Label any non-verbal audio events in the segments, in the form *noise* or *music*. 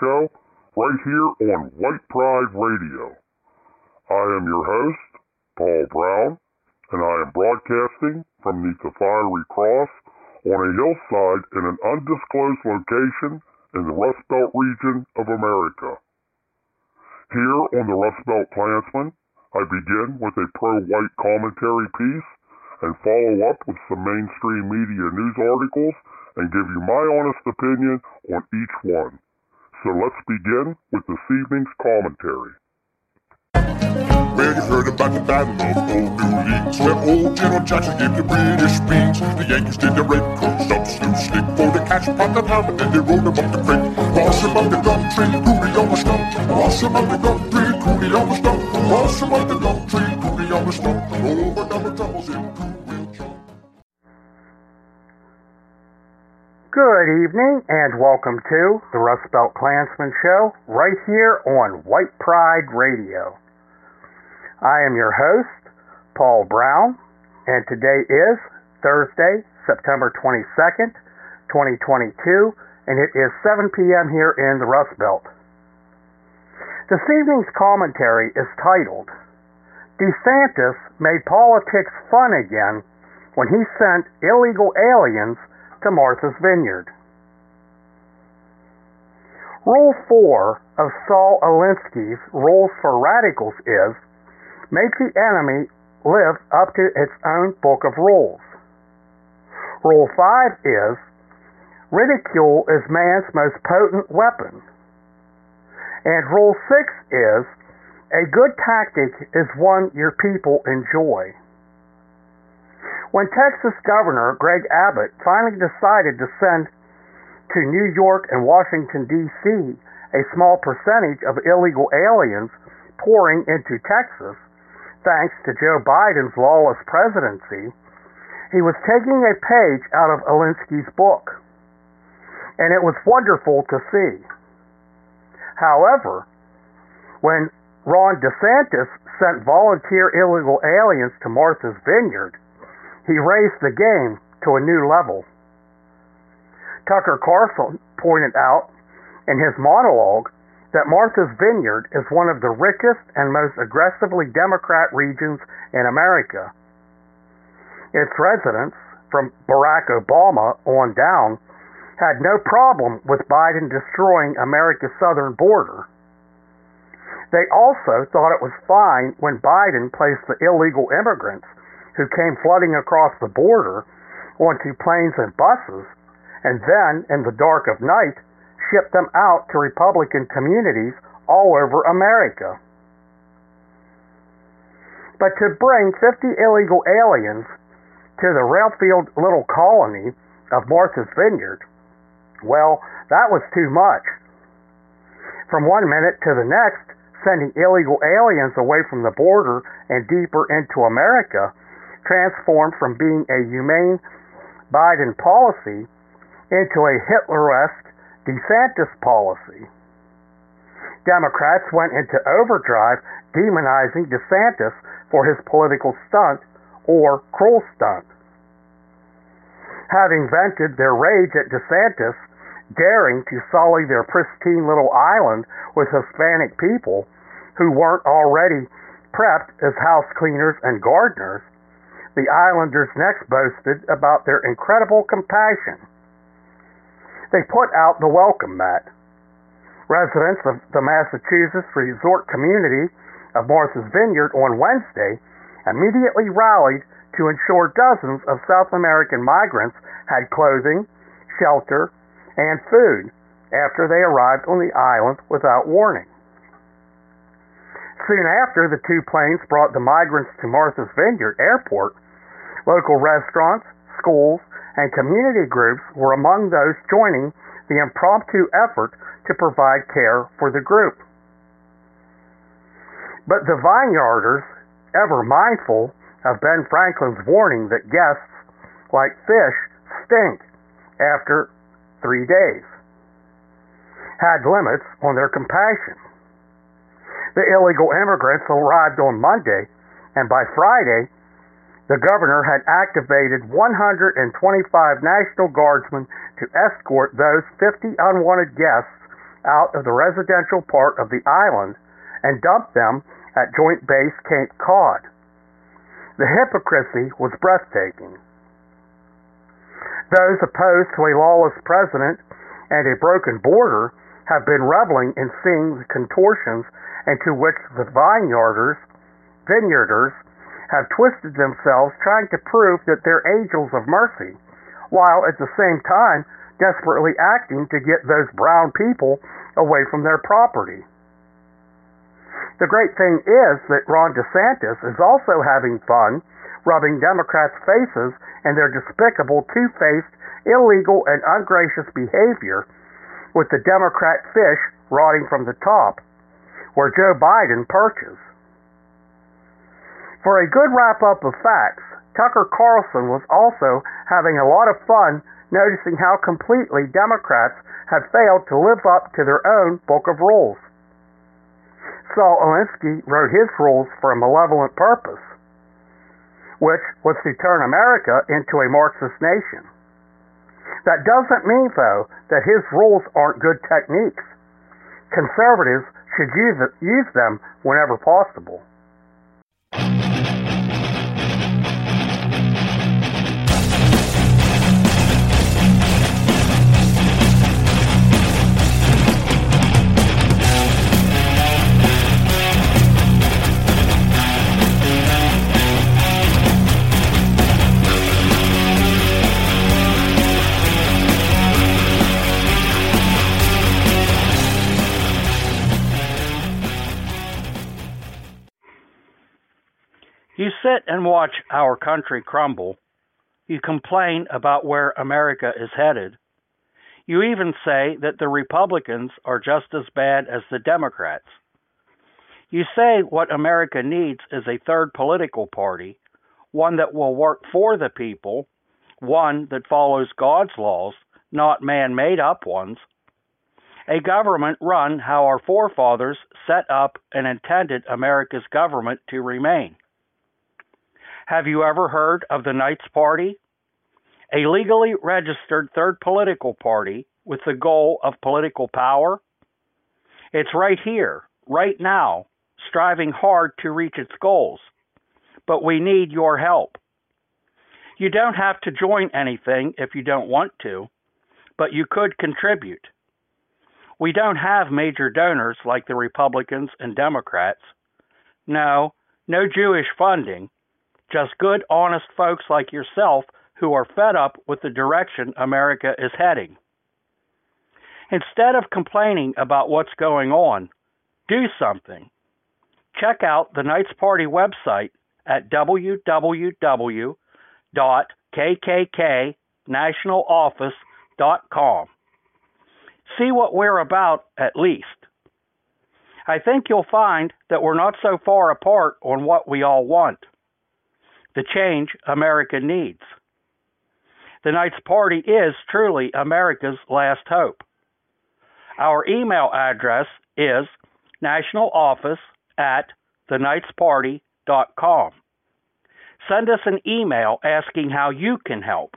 Show, right here on White Pride Radio. I am your host, Paul Brown, and I am broadcasting from the Fiery Cross on a hillside in an undisclosed location in the Rust Belt region of America. Here on the Rust Belt Klansman, I begin with a pro-white commentary piece and follow up with some mainstream media news articles and give you my honest opinion on each one. So let's begin with this evening's commentary. Well, you heard about the Battle of Old New where old General Jackson gave the British beans. The Yankees did the up slew stick for the catch that happened, and they them up the creek. Them up the gum tree, on the stump. Them up the gum tree, on the stump. Them up the gum tree, on the stump. Over double troubles in Good evening and welcome to the Rust Belt Klansman Show right here on White Pride Radio. I am your host, Paul Brown, and today is Thursday, September 22nd, 2022, and it is 7 p.m. here in the Rust Belt. This evening's commentary is titled DeSantis Made Politics Fun Again When He Sent Illegal Aliens to Martha's Vineyard. Rule 4 of Saul Alinsky's Rules for Radicals is make the enemy live up to its own book of rules. Rule 5 is ridicule is man's most potent weapon. And rule 6 is a good tactic is one your people enjoy. When Texas Governor Greg Abbott finally decided to send to New York and Washington, D.C., a small percentage of illegal aliens pouring into Texas, thanks to Joe Biden's lawless presidency, he was taking a page out of Alinsky's book. And it was wonderful to see. However, when Ron DeSantis sent volunteer illegal aliens to Martha's Vineyard, he raised the game to a new level. Tucker Carlson pointed out in his monologue that Martha's Vineyard is one of the richest and most aggressively Democrat regions in America. Its residents, from Barack Obama on down, had no problem with Biden destroying America's southern border. They also thought it was fine when Biden placed the illegal immigrants who came flooding across the border onto planes and buses, and then, in the dark of night, shipped them out to Republican communities all over America. But to bring 50 illegal aliens to the rail-filled little colony of Martha's Vineyard, well, that was too much. From one minute to the next, sending illegal aliens away from the border and deeper into America transformed from being a humane Biden policy into a Hitleresque DeSantis policy. Democrats went into overdrive demonizing DeSantis for his political stunt or cruel stunt. Having vented their rage at DeSantis daring to sully their pristine little island with Hispanic people who weren't already prepped as house cleaners and gardeners, the islanders next boasted about their incredible compassion. They put out the welcome mat. Residents of the Massachusetts resort community of Martha's Vineyard on Wednesday immediately rallied to ensure dozens of South American migrants had clothing, shelter, and food after they arrived on the island without warning. Soon after the two planes brought the migrants to Martha's Vineyard Airport, local restaurants, schools, and community groups were among those joining the impromptu effort to provide care for the group. But the vineyarders, ever mindful of Ben Franklin's warning that guests, like fish, stink after three days, had limits on their compassion. The illegal immigrants arrived on Monday, and by Friday, the governor had activated 125 National Guardsmen to escort those 50 unwanted guests out of the residential part of the island and dump them at Joint Base Cape Cod. The hypocrisy was breathtaking. Those opposed to a lawless president and a broken border have been reveling in seeing the contortions into which the vineyarders, vineyarders have twisted themselves trying to prove that they're angels of mercy, while at the same time desperately acting to get those brown people away from their property. The great thing is that Ron DeSantis is also having fun rubbing Democrats' faces in their despicable, two faced, illegal, and ungracious behavior with the Democrat fish rotting from the top, where Joe Biden perches. For a good wrap up of facts, Tucker Carlson was also having a lot of fun noticing how completely Democrats had failed to live up to their own book of rules. Saul Alinsky wrote his rules for a malevolent purpose, which was to turn America into a Marxist nation. That doesn't mean, though, that his rules aren't good techniques. Conservatives should use, use them whenever possible. You sit and watch our country crumble. You complain about where America is headed. You even say that the Republicans are just as bad as the Democrats. You say what America needs is a third political party, one that will work for the people, one that follows God's laws, not man made up ones. A government run how our forefathers set up and intended America's government to remain. Have you ever heard of the Knights Party? A legally registered third political party with the goal of political power? It's right here, right now, striving hard to reach its goals. But we need your help. You don't have to join anything if you don't want to, but you could contribute. We don't have major donors like the Republicans and Democrats. No, no Jewish funding, just good, honest folks like yourself who are fed up with the direction America is heading. Instead of complaining about what's going on, do something. Check out the Knights Party website at www.kkknationaloffice.com. See what we're about at least. I think you'll find that we're not so far apart on what we all want the change America needs. The Knights Party is truly America's last hope. Our email address is nationaloffice at theknightsparty.com. Send us an email asking how you can help.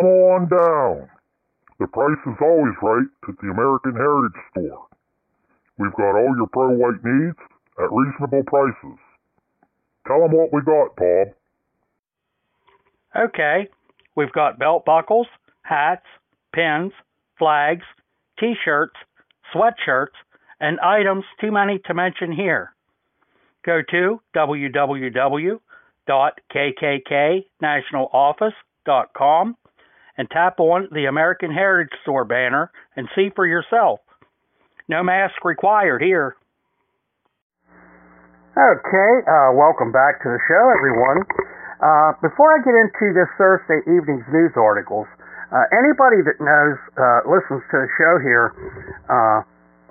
Come on down. The price is always right at the American Heritage Store. We've got all your pro white needs at reasonable prices. Tell them what we got, Bob. Okay. We've got belt buckles, hats, pins, flags, t shirts, sweatshirts, and items too many to mention here. Go to www.kkknationaloffice.com and tap on the American Heritage Store banner and see for yourself. No mask required here. Okay, uh, welcome back to the show, everyone. Uh, before I get into this Thursday evening's news articles, uh, anybody that knows, uh, listens to the show here uh,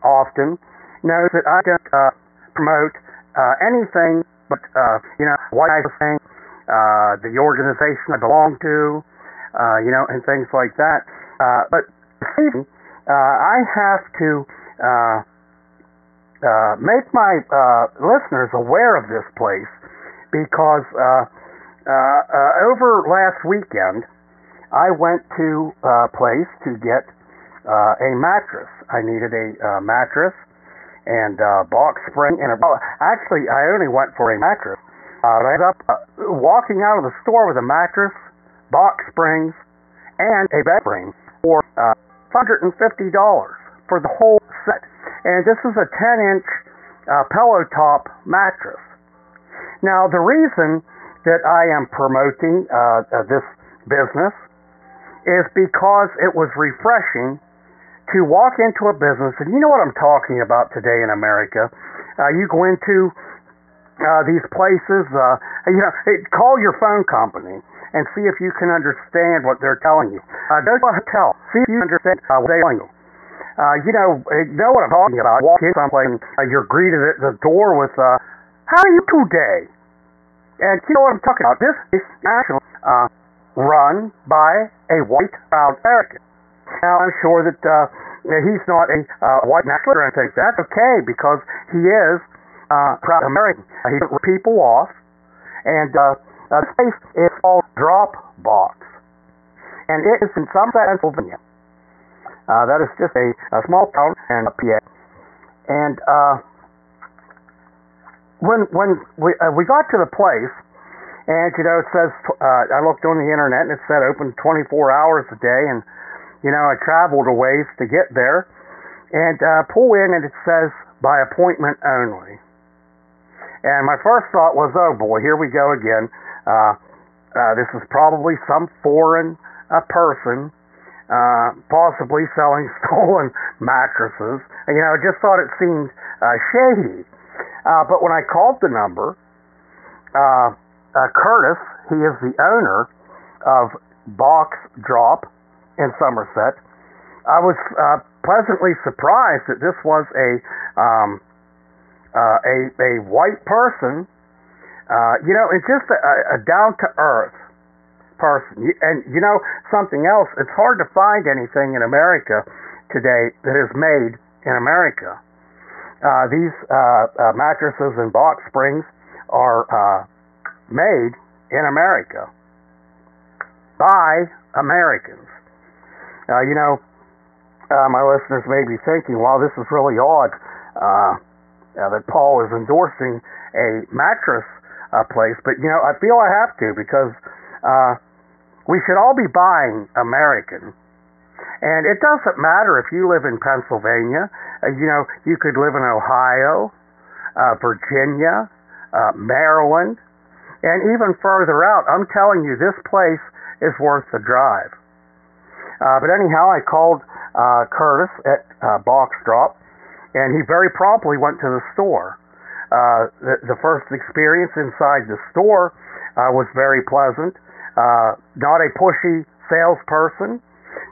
often, knows that I don't uh, promote anything but, you know, white thing, the organization I belong to, uh, you know, and things like that. Uh, but uh, I have to uh, uh, make my uh, listeners aware of this place because uh, uh, uh, over last weekend I went to a place to get uh, a mattress. I needed a uh, mattress and uh, box spring and a, actually I only went for a mattress. Uh, I ended up uh, walking out of the store with a mattress, box springs, and a bed frame for uh, $150 for the whole set. And this is a 10 inch uh, pillow top mattress. Now, the reason that I am promoting uh, uh, this business is because it was refreshing to walk into a business, and you know what I'm talking about today in America. Uh, you go into uh, these places, uh, you know, call your phone company and see if you can understand what they're telling you. Uh, go to a hotel, see if you understand uh, what they're telling you. Uh, you know, know what I'm talking about. Walk in someplace, and, uh, you're greeted at the door with, uh, "How are you today?" And you know what I'm talking about. This is national, uh, run by a white proud American. Now, I'm sure that uh, he's not a uh, white nationalist or anything. That's okay because he is uh, proud American. He took people off, and uh, the place is called Dropbox, and it is in Somerset, Pennsylvania. Uh, that is just a, a small town in PA. And uh, when when we uh, we got to the place, and you know it says uh, I looked on the internet and it said open 24 hours a day, and you know, I traveled a ways to get there and uh, pull in and it says by appointment only. And my first thought was, oh boy, here we go again. Uh, uh, this is probably some foreign uh, person, uh, possibly selling *laughs* stolen mattresses. And, you know, I just thought it seemed uh, shady. Uh, but when I called the number, uh, uh, Curtis, he is the owner of Box Drop in Somerset. I was uh, pleasantly surprised that this was a um, uh, a a white person, uh, you know, it's just a, a down to earth person. And you know something else, it's hard to find anything in America today that is made in America. Uh, these uh, uh, mattresses and box springs are uh, made in America by Americans. Uh, you know, uh, my listeners may be thinking, "Wow, this is really odd uh, uh, that Paul is endorsing a mattress uh, place." But you know, I feel I have to because uh, we should all be buying American. And it doesn't matter if you live in Pennsylvania. Uh, you know, you could live in Ohio, uh, Virginia, uh, Maryland, and even further out. I'm telling you, this place is worth the drive. Uh, but anyhow, I called uh, Curtis at uh, Box Drop, and he very promptly went to the store. Uh, the, the first experience inside the store uh, was very pleasant. Uh, not a pushy salesperson,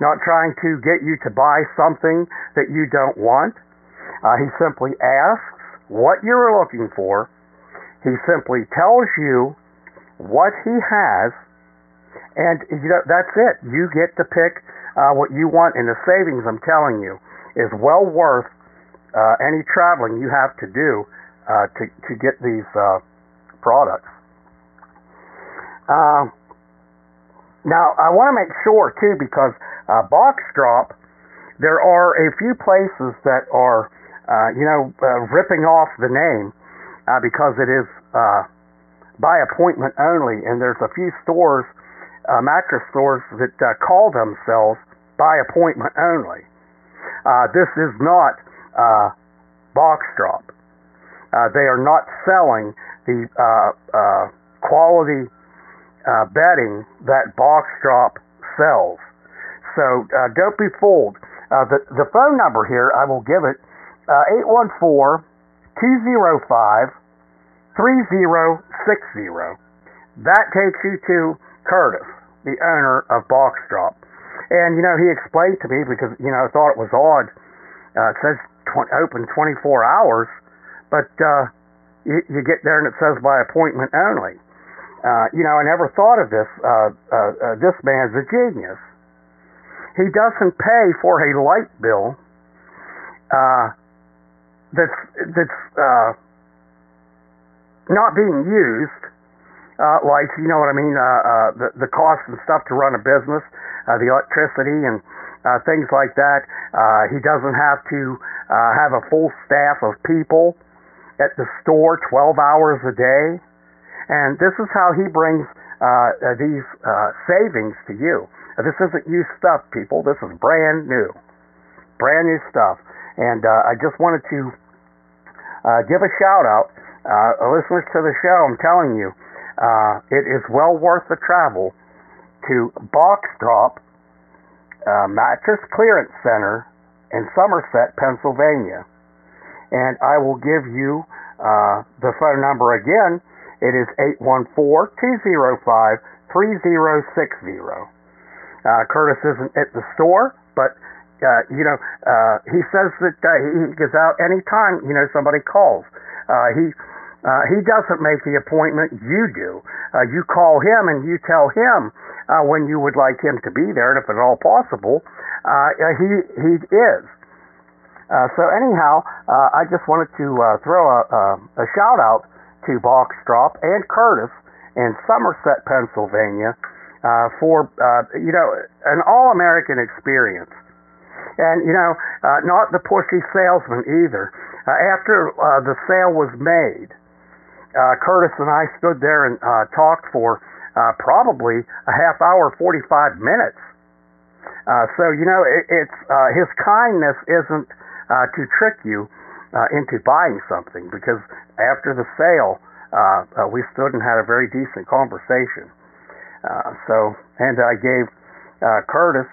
not trying to get you to buy something that you don't want. Uh, he simply asks what you're looking for. He simply tells you what he has, and you know that's it. You get to pick uh, what you want, and the savings, I'm telling you, is well worth uh, any traveling you have to do uh, to to get these uh, products. Uh, now, I want to make sure too, because uh, box drop, there are a few places that are, uh, you know, uh, ripping off the name because it is by appointment only, and there's a few stores, mattress stores that call themselves by appointment only. This is not box drop. Uh, they are not selling the uh, uh, quality uh, bedding that box drop sells. So don't be fooled. the the phone number here I will give it 814 205 3060. That takes you to Curtis, the owner of Boxdrop. And, you know, he explained to me because, you know, I thought it was odd. Uh, it says tw- open 24 hours, but uh, you, you get there and it says by appointment only. Uh, you know, I never thought of this. Uh, uh, uh, this man's a genius. He doesn't pay for a light bill uh, that's that's uh, not being used. Uh, lights, you know what I mean? Uh, uh, the the cost and stuff to run a business, uh, the electricity and uh, things like that. Uh, he doesn't have to uh, have a full staff of people at the store 12 hours a day. And this is how he brings uh, uh, these uh, savings to you. This isn't used stuff, people. This is brand new. Brand new stuff. And uh, I just wanted to uh, give a shout out. Uh, listeners to the show, I'm telling you, it is well worth the travel to Box Drop uh, Mattress Clearance Center in Somerset, Pennsylvania. And I will give you uh, the phone number again. It is 814-205-3060. Uh, Curtis isn't at the store, but uh, you know, uh, he says that uh, he goes out anytime, you know, somebody calls. Uh, he uh, he doesn't make the appointment, you do. Uh, you call him and you tell him uh, when you would like him to be there, and if at all possible, uh, he he is. Uh, so anyhow, uh, I just wanted to uh, throw a, a, a shout out to Boxdrop and Curtis in Somerset, Pennsylvania, uh, for uh, you know an all-American experience, and you know not the pushy salesman either. After the sale was made, Curtis and I stood there and talked for probably a half hour, 45 minutes. So you know it, it's his kindness isn't uh, to trick you uh, into buying something because after the sale, uh, uh, we stood and had a very decent conversation. Uh, so, and I gave uh, Curtis.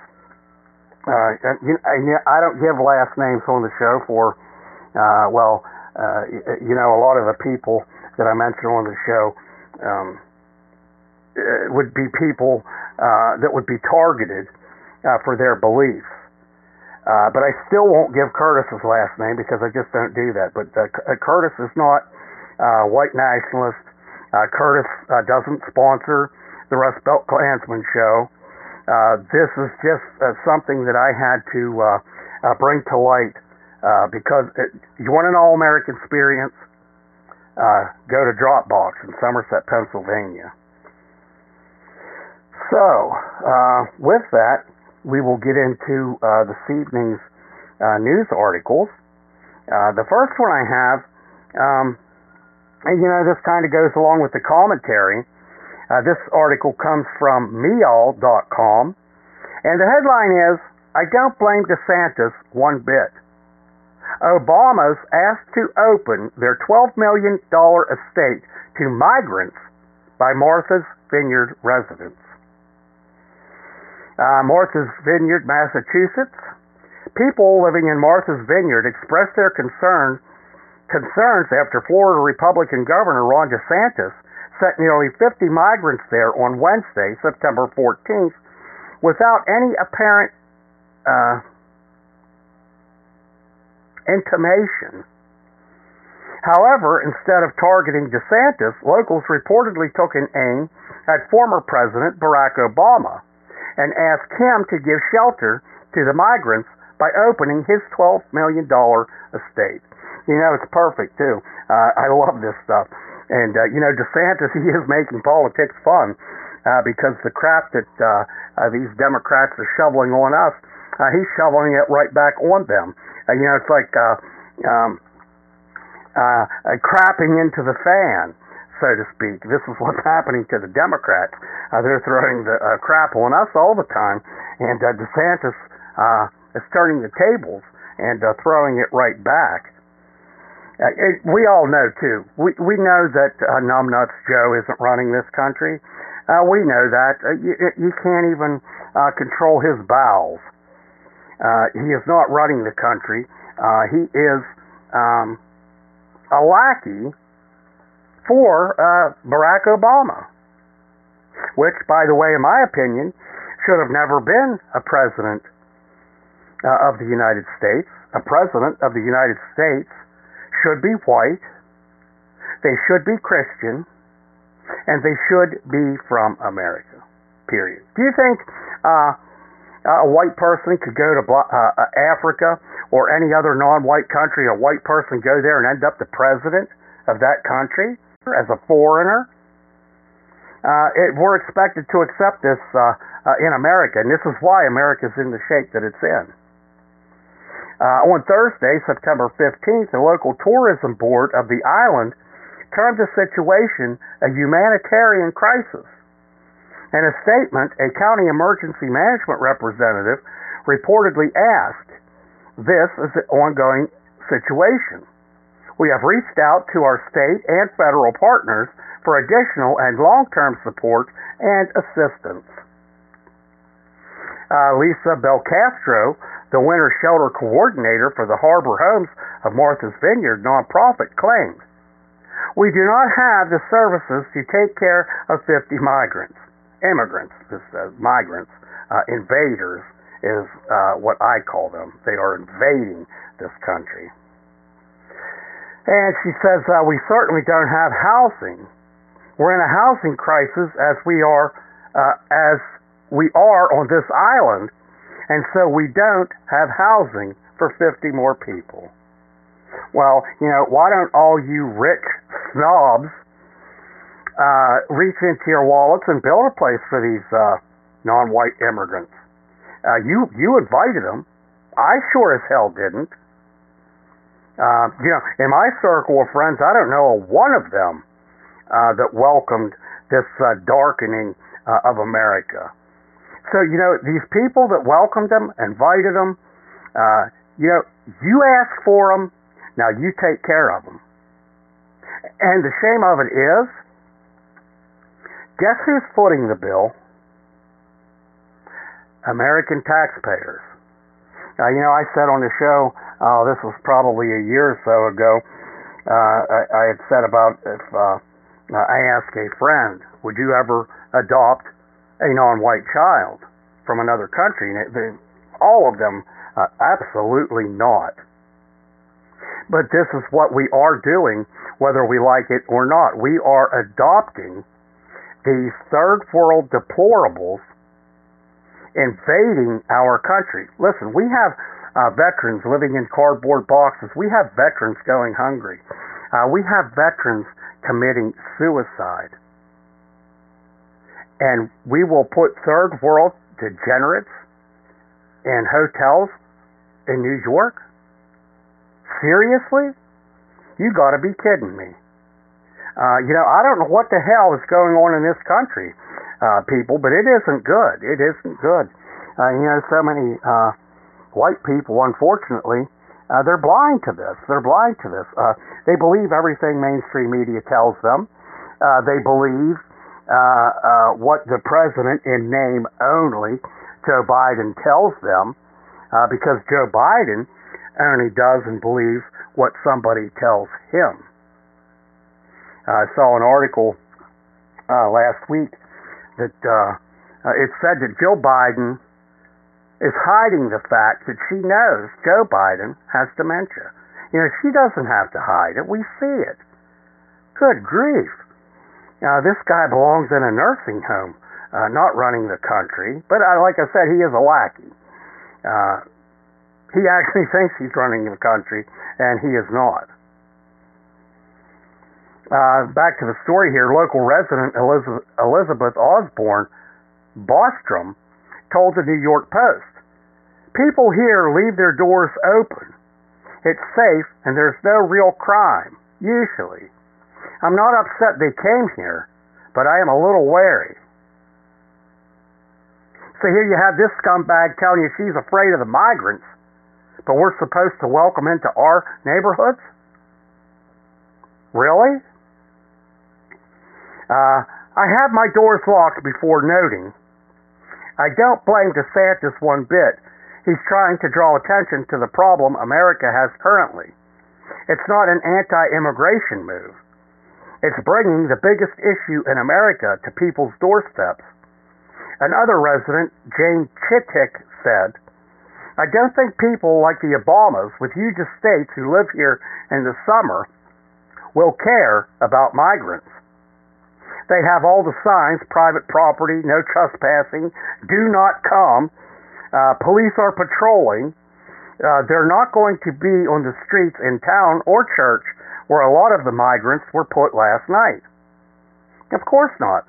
Uh, I don't give last names on the show for, uh, well, uh, you know, a lot of the people that I mention on the show um, would be people uh, that would be targeted uh, for their beliefs. Uh, but I still won't give Curtis's last name because I just don't do that. But uh, uh Curtis is not uh, white nationalist. Uh, Curtis uh, doesn't sponsor the Rust Belt Klansman show. Uh, this is just uh, something that I had to uh, uh, bring to light uh, because it, you want an all-American experience. Uh, go to Dropbox in Somerset, Pennsylvania. So, uh, with that, we will get into uh, this evening's uh, news articles. Uh, the first one I have, um, and you know, this kind of goes along with the commentary. Uh, this article comes from meaww.com, and the headline is I don't blame DeSantis one bit. Obama's asked to open their $12 million estate to migrants by Martha's Vineyard residents uh, Martha's Vineyard, Massachusetts. People living in Martha's Vineyard expressed their concern, concerns after Florida Republican Governor Ron DeSantis sent nearly 50 migrants there on Wednesday, September 14th, without any apparent uh, intimation. However, instead of targeting DeSantis, locals reportedly took an aim at former President Barack Obama and asked him to give shelter to the migrants by opening his $12 million estate. You know, it's perfect, too. Uh, I love this stuff. And, uh, you know, DeSantis, *laughs* he is making politics fun uh, because the crap that uh, uh, these Democrats are shoveling on us, uh, he's shoveling it right back on them. Uh, you know, it's like uh, um, uh, uh, crapping into the fan so to speak. This is what's *laughs* happening to the Democrats. Uh, they're throwing the uh, crap on us all the time, and uh, DeSantis uh, is turning the tables and uh, throwing it right back. Uh, it, we all know too. We we know that uh, Numbnuts Joe isn't running this country. Uh, we know that uh, you, you can't even uh, control his bowels. Uh, he is not running the country. Uh, he is um, a lackey for uh, Barack Obama, which, by the way, in my opinion, should have never been a president uh, of the United States. A president of the United States should be white, they should be Christian, and they should be from America. Period. Do you think uh, a white person could go to uh, uh, Africa or any other non-white country? A white person go there and end up the president of that country as a foreigner? Uh, it, we're expected to accept this uh, uh, in America, and this is why America's in the shape that it's in. Uh, on Thursday, September 15th, the local tourism board of the island termed the situation a humanitarian crisis. In a statement, a county emergency management representative reportedly asked, This is an ongoing situation. We have reached out to our state and federal partners for additional and long term support and assistance. Uh, Lisa Belcastro, the winter shelter coordinator for the Harbor Homes of Martha's Vineyard nonprofit, claimed, We do not have the services to take care of 50 migrants immigrants, this, uh, migrants, uh, invaders is uh, what I call them. They are invading this country. And she says, uh, we certainly don't have housing. We're in a housing crisis as we are, uh, as we are on this island, and so we don't have housing for 50 more people. Well, you know, why don't all you rich snobs uh, reach into your wallets and build a place for these uh, non-white immigrants. Uh, you you invited them. I sure as hell didn't. Uh, you know, in my circle of friends, I don't know a one of them uh, that welcomed this uh, darkening uh, of America. So you know, these people that welcomed them, invited them, uh, you know, you ask for them, now you take care of them. And the shame of it is, Guess who's footing the bill? American taxpayers. Uh, you know, I said on the show, oh, this was probably a year or so ago, uh, I, I had said about if uh, I asked a friend, would you ever adopt a non-white child from another country? And they, all of them, uh, absolutely not. But this is what we are doing, whether we like it or not. We are adopting these third world deplorables invading our country. Listen, we have uh, veterans living in cardboard boxes. We have veterans going hungry. Uh, we have veterans committing suicide. And we will put third world degenerates in hotels in New York? Seriously? You gotta be kidding me. Uh, you know, I don't know what the hell is going on in this country, uh, people, but it isn't good. It isn't good. Uh, you know, so many uh, white people, unfortunately, uh, they're blind to this. They're blind to this. Uh, they believe everything mainstream media tells them. Uh, they believe uh, uh, what the president, in name only, Joe Biden, tells them, uh, because Joe Biden only does and believes what somebody tells him. I saw an article last week that it said that Joe Biden is hiding the fact that she knows Joe Biden has dementia. You know, she doesn't have to hide it. We see it. Good grief. Now, this guy belongs in a nursing home, uh, not running the country. But uh, like I said, he is a lackey. Uh, he *laughs* actually thinks he's running the country, and he is not. Uh, back to the story here. Local resident Elizabeth, Elizabeth Osborne Bostrom told the New York Post, People here leave their doors open. It's safe and there's no real crime, usually. I'm not upset they came here, but I am a little wary. So here you have this scumbag telling you she's afraid of the migrants, but we're supposed to welcome into our neighborhoods? Really? Uh, I have my doors locked before noting. I don't blame DeSantis one bit. He's trying to draw attention to the problem America has currently. It's not an anti immigration move. It's bringing the biggest issue in America to people's doorsteps. Another resident, Jane Chittick, said, I don't think people like the Obamas with huge estates who live here in the summer will care about migrants. They have all the signs private property, no trespassing, do not come, uh, police are patrolling. Uh, they're not going to be on the streets in town or church where a lot of the migrants were put last night. Of course not.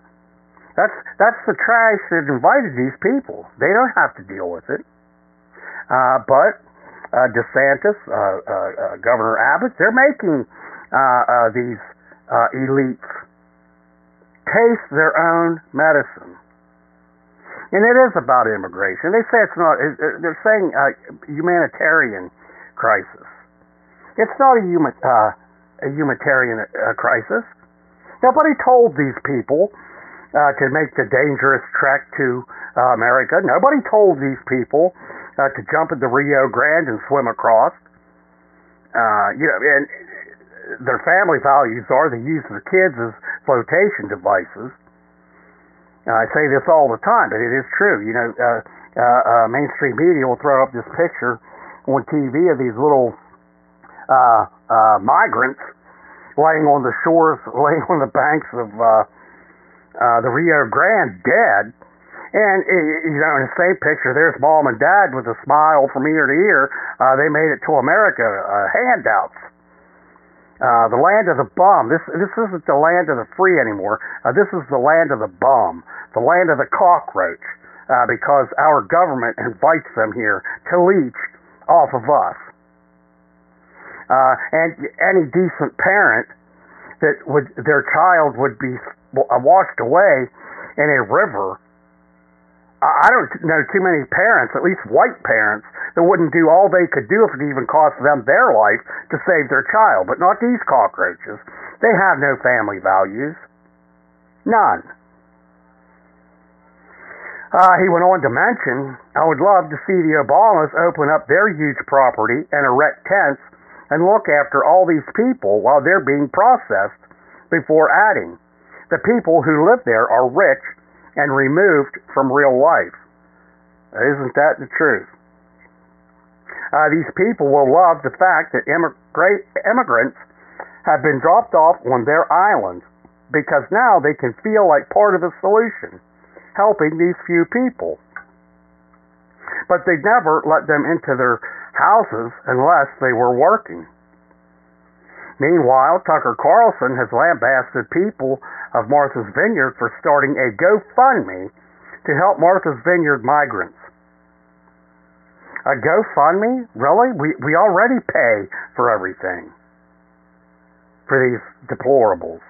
That's that's the trash that invited these people. They don't have to deal with it. Uh, but uh, DeSantis, uh, uh, uh, Governor Abbott, they're making uh, these elites taste their own medicine. And it is about immigration. They say it's not. They're saying a humanitarian crisis. It's not a, human, a humanitarian crisis. Nobody told these people uh, to make the dangerous trek to uh, America. Nobody told these people uh, to jump in the Rio Grande and swim across. Uh, you know, and their family values are they use their kids as flotation devices. Uh, I say this all the time, but it is true. You know, uh, uh, uh, mainstream media will throw up this picture on TV of these little uh, uh, migrants laying on the shores, *laughs* laying on the banks of uh, uh, the Rio Grande, dead and you know, in the same picture, there's mom and dad with a smile from ear to ear. Uh, they made it to America. Uh, handouts. Uh, the land of the bum. This this isn't the land of the free anymore. Uh, this is the land of the bum, the land of the cockroach, uh, because our government invites them here to leech off of us. Uh, and any decent parent that would their child would be washed away in a river I don't know too many parents, at least white parents, that wouldn't do all they could do if it even cost them their life to save their child. But not these cockroaches. They have no family values. None. Uh, he went on to mention, I would love to see the Obamas open up their huge property and erect tents and look after all these people while they're being processed before adding. The people who live there are rich and removed from real life. Isn't that the truth? Uh, these people will love the fact that immigrants have been dropped off on their island because now they can feel like part of the solution, helping these few people. But they never let them into their houses unless they were working. Meanwhile, Tucker Carlson has lambasted people of Martha's Vineyard for starting a GoFundMe to help Martha's Vineyard migrants. A GoFundMe? Really? We, we already pay for everything for these deplorables.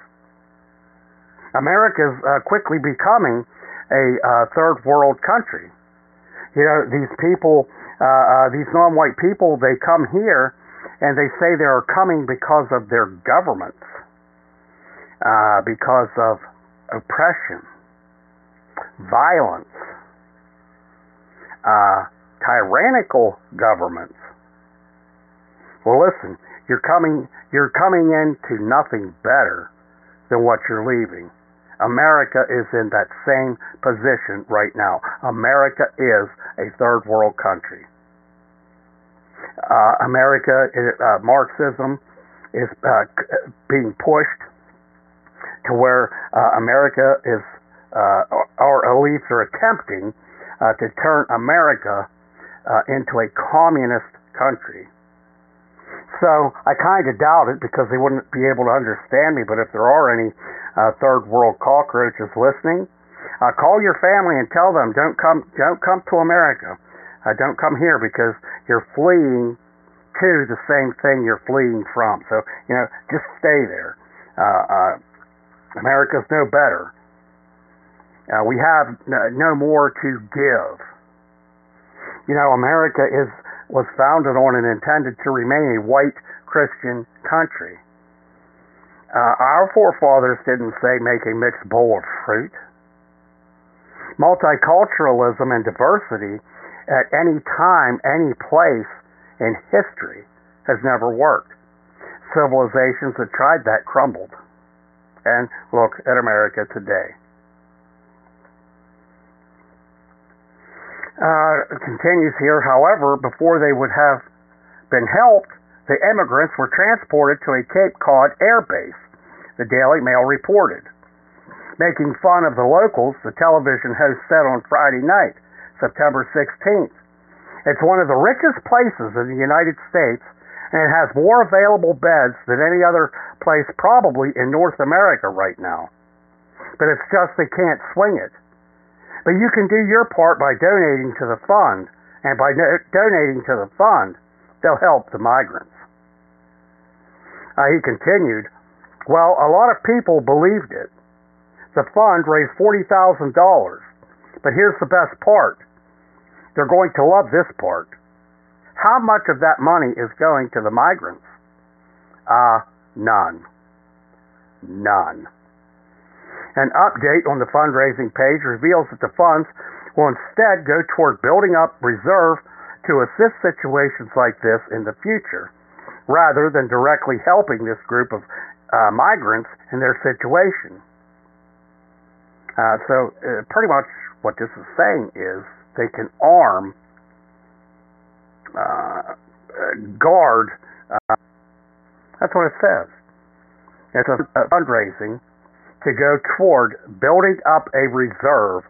America's uh, quickly becoming a uh, third world country. You know, these people, uh, uh these non white people, they come here and they say they are coming because of their governments, uh, because of oppression, violence, uh, tyrannical governments. Well, listen, you're coming, you're coming into nothing better than what you're leaving. America is in that same position right now. America is a third world country uh, America, uh, Marxism is uh, being pushed to where uh, America is, uh, our elites are attempting uh, to turn America into a communist country. So I kind of doubt it because they wouldn't be able to understand me. But if there are any third world cockroaches listening, call your family and tell them don't come don't come to America. Uh, don't come here because you're fleeing to the same thing you're fleeing from. So, you know, just stay there. Uh, uh, America's no better. Uh, we have no more to give. You know, America is was founded on and intended to remain a white Christian country. Uh, our forefathers didn't say make a mixed bowl of fruit. Multiculturalism and diversity at any time, any place in history has never worked. Civilizations that tried that crumbled. And look at America today. Uh, continues here, however, before they would have been helped, the immigrants were transported to a Cape Cod air base, the Daily Mail reported. Making fun of the locals, the television host said on Friday night, September 16th. It's one of the richest places in the United States, and it has more available beds than any other place probably in North America right now. But it's just they can't swing it. But you can do your part by donating to the fund, and by no- donating to the fund, they'll help the migrants. Uh, he continued, Well, a lot of people believed it. The fund raised $40,000. But here's the best part they're going to love this part. How much of that money is going to the migrants? Uh, none. None. An update on the fundraising page reveals that the funds will instead go toward building up reserve to assist situations like this in the future, rather than directly helping this group of uh, migrants in their situation. Uh, so, uh, pretty much what this is saying is they can arm, uh, guard. That's what it says. It's a, a fundraising to go toward building up a reserve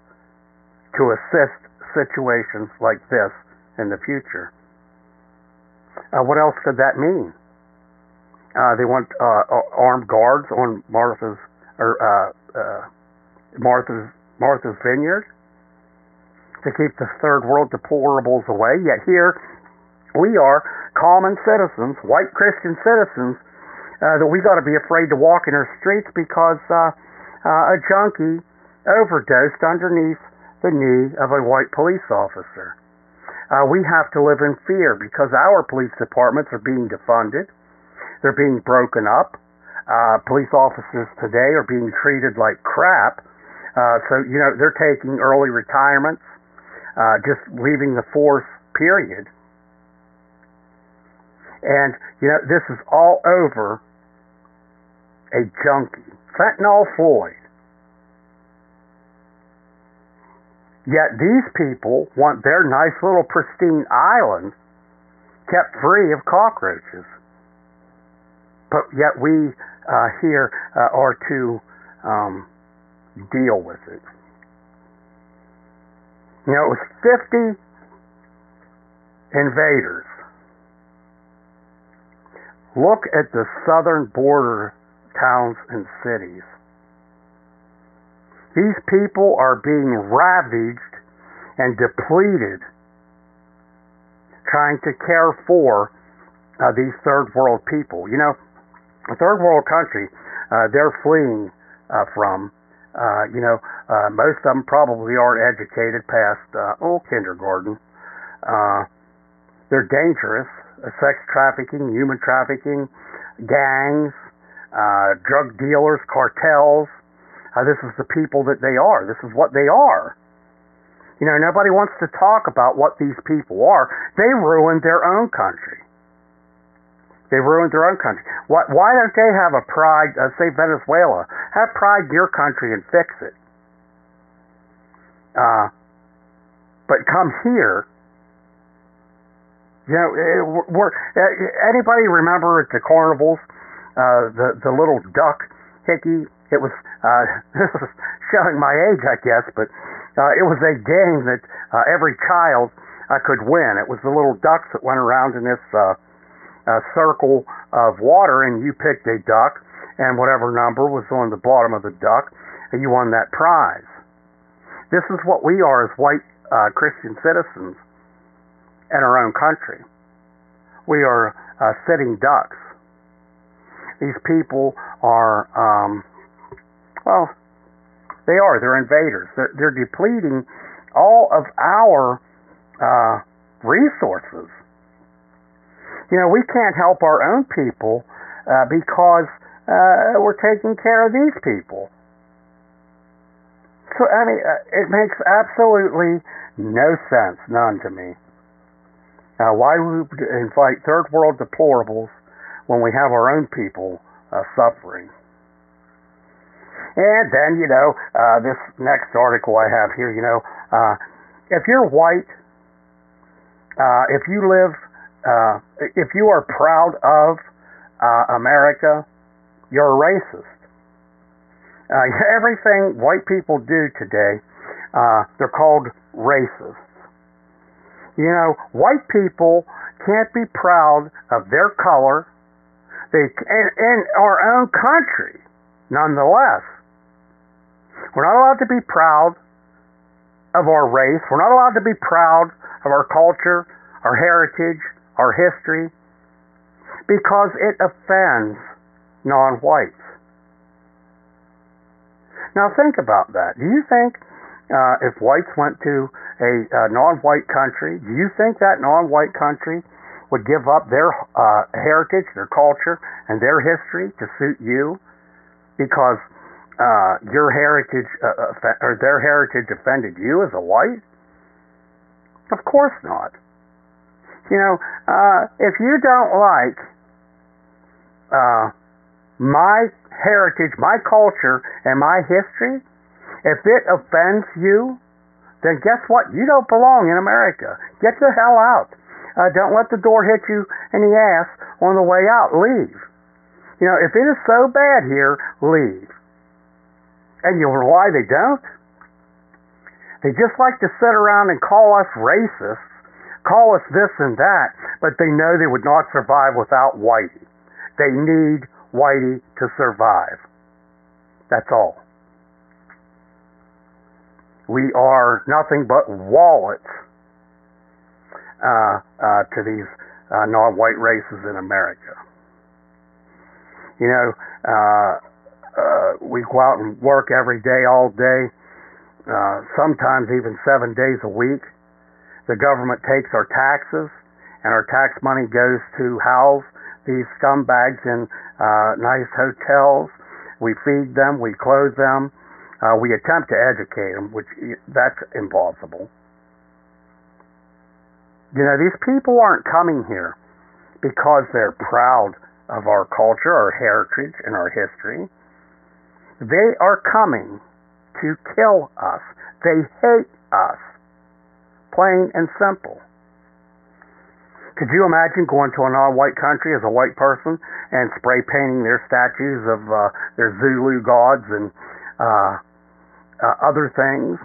to assist situations like this in the future. Uh, what else could that mean? Uh, they want uh, armed guards on Martha's or uh, uh, Martha's Martha's Vineyard to keep the third world deplorables away. Yet here we are, common citizens, white Christian citizens, uh, that we got to be afraid to walk in our streets because uh, uh, a junkie overdosed underneath the knee of a white police officer. Uh, we have to live in fear because our police departments are being defunded. They're being broken up. Uh, police officers today are being treated like crap. Uh, so, you know, they're taking early retirements, just leaving the force, period. And, you know, this is all over a junkie. Fentanyl Floyd. Yet these people want their nice little pristine island kept free of cockroaches. But yet we uh, here uh, are to um, deal with it. You know, it was 50 invaders. Look at the southern border towns and cities. These people are being ravaged and depleted trying to care for uh, these third world people. You know, a third world country, uh, they're fleeing uh, from. Uh, you know, uh, most of them probably aren't educated past uh, oh kindergarten. Uh, they're dangerous. Sex trafficking, human trafficking, gangs, uh, drug dealers, cartels. Uh, this is the people that they are. This is what they are. You know, nobody wants to talk about what these people are. They ruined their own country. They ruined their own country. Why, why don't they have a pride, uh, say Venezuela, have pride in your country and fix it? Uh, but come here, you know, it, we're, anybody remember the carnivals, uh, the, the little duck, Hickey? It was, uh, *laughs* this is showing my age, I guess, but uh, it was a game that uh, every child uh, could win. It was the little ducks that went around in this uh, uh, circle of water, and you picked a duck, and whatever number was on the bottom of the duck, and you won that prize. This is what we are as white uh, Christian citizens in our own country. We are uh, sitting ducks. These people are, um, well, they are. They're invaders. They're, they're depleting all of our uh, resources. You know, we can't help our own people uh, because uh, we're taking care of these people. So, I mean, uh, it makes absolutely no sense, none to me. Uh, why would we invite third world deplorables when we have our own people uh, suffering? And then, you know, uh, this next article I have here, you know, uh, if you're white, uh, if you live, uh, if you are proud of uh, America, you're a racist. *laughs* Everything white people do today, they're called racists. You know, white people can't be proud of their color, they and, and our own country, nonetheless. We're not allowed to be proud of our race. We're not allowed to be proud of our culture, our heritage, our history, because it offends non whites. Now, think about that. Do you think uh, if whites went to a uh, non white country, do you think that non white country would give up their uh, heritage, their culture, and their history to suit you because uh, your heritage uh, or their heritage offended you as a white? Of course not. You know, uh, if you don't like uh, my heritage, my culture, and my history, if it offends you, then guess what? You don't belong in America. Get the hell out. Uh, don't let the door hit you in the ass on the way out. Leave. You know, if it is so bad here, leave. And you know why they don't? They just like to sit around and call us racists, call us this and that, but they know they would not survive without Whitey. They need Whitey to survive. That's all. We are nothing but wallets uh, uh, to these uh, non-white races in America. You know, uh, uh, we go out and work every day, all day, uh, sometimes even seven days a week. The government takes our taxes, and our tax money goes to house these scumbags in nice hotels. We feed them, we clothe them, uh, we attempt to educate them, which that's impossible. You know, these people aren't coming here because they're proud of our culture, our heritage, and our history. They are coming to kill us. They hate us. Plain and simple. Could you imagine going to a non-white country as a white person and spray painting their statues of uh, their Zulu gods and uh, uh, other things?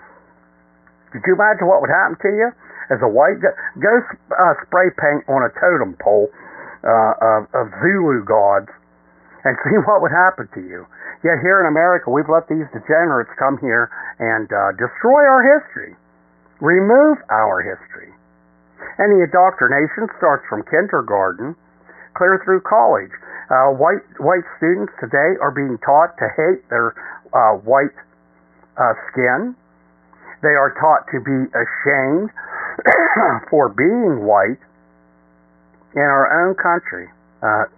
Could you imagine what would happen to you as a white? Go, go uh, spray paint on a totem pole uh, of, of Zulu gods and *laughs* see what would happen to you. Yet here in America, we've let these degenerates come here and uh, destroy our history, remove our history. And the indoctrination starts from kindergarten clear through college. Uh, white white students today are being taught to hate their uh, white uh, skin. They are taught to be ashamed *coughs* for being white in our own country. Uh,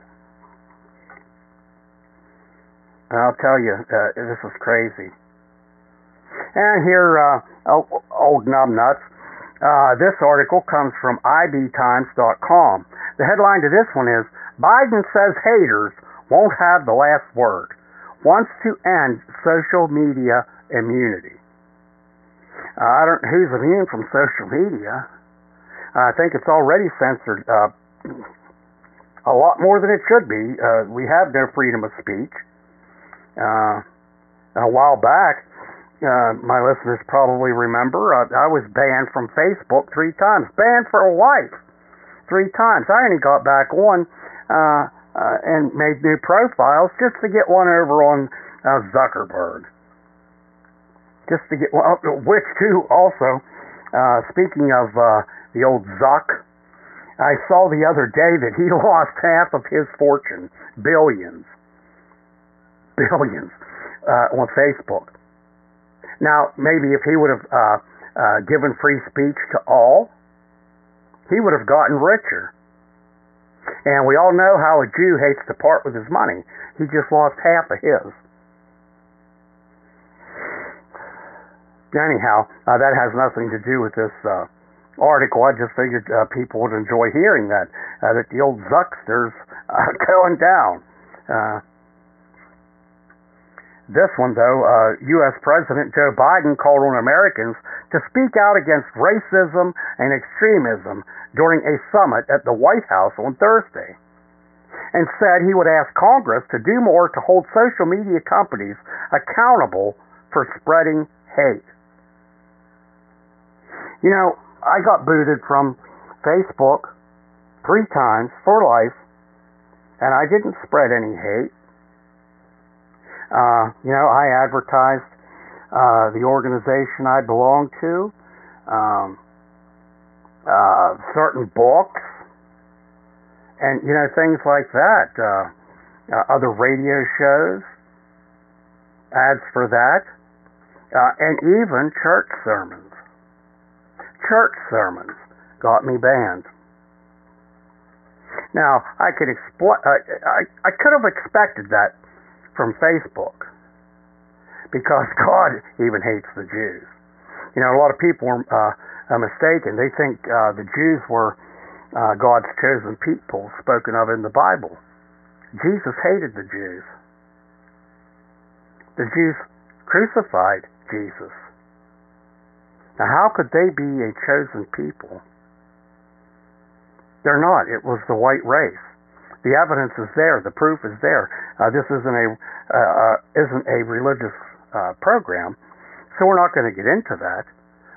I'll tell you, uh, this is crazy. And here, uh, old numbnuts uh, this article comes from ibtimes.com. The headline to this one is Biden says haters won't have the last word. Wants to end social media immunity. I don't who's immune from social media. I think it's already censored uh, a lot more than it should be. Uh, we have no freedom of speech. Uh, a while back, uh, my listeners probably remember, uh, I was banned from Facebook three times, banned for a life, three times. I only got back one uh, and made new profiles just to get one over on Zuckerberg, just to get. Uh, *laughs* which too, also, uh, speaking of uh, the old Zuck, I saw the other day that he *laughs* lost half of his fortune, billions, billions, uh, on Facebook. Now, maybe if he would have uh, uh, given free speech to all, he would have gotten richer. And we all know how a Jew hates to part with his money. He just lost half of his. Anyhow, uh, that has nothing to do with this uh, article. I just figured uh, people would enjoy hearing that uh, that the old Zuckster's uh, *laughs* going down. Uh, This one, though, uh, U.S. President Joe Biden called on Americans to speak out against racism and extremism during a summit at the White House on Thursday and said he would ask Congress to do more to hold social media companies accountable for spreading hate. You know, I got booted from Facebook three times for life, and I didn't spread any hate. Uh, you know, I advertised uh, the organization I belong to, um, uh, certain books, and you know things like that. Uh, uh, other radio shows, ads for that, uh, and even church sermons. Church sermons got me banned. Now I could expl- uh, I I could have expected that from Facebook because *laughs* God even hates the Jews. You know, a lot of people are uh, mistaken. They think uh, the Jews were uh, God's chosen people spoken of in the Bible. Jesus hated the Jews. The Jews crucified Jesus. Now, how could they be a chosen people? They're not. It was the white race. The evidence is there. The proof is there. Uh, this isn't a uh, uh, isn't a religious uh, program, so we're not going to get into that.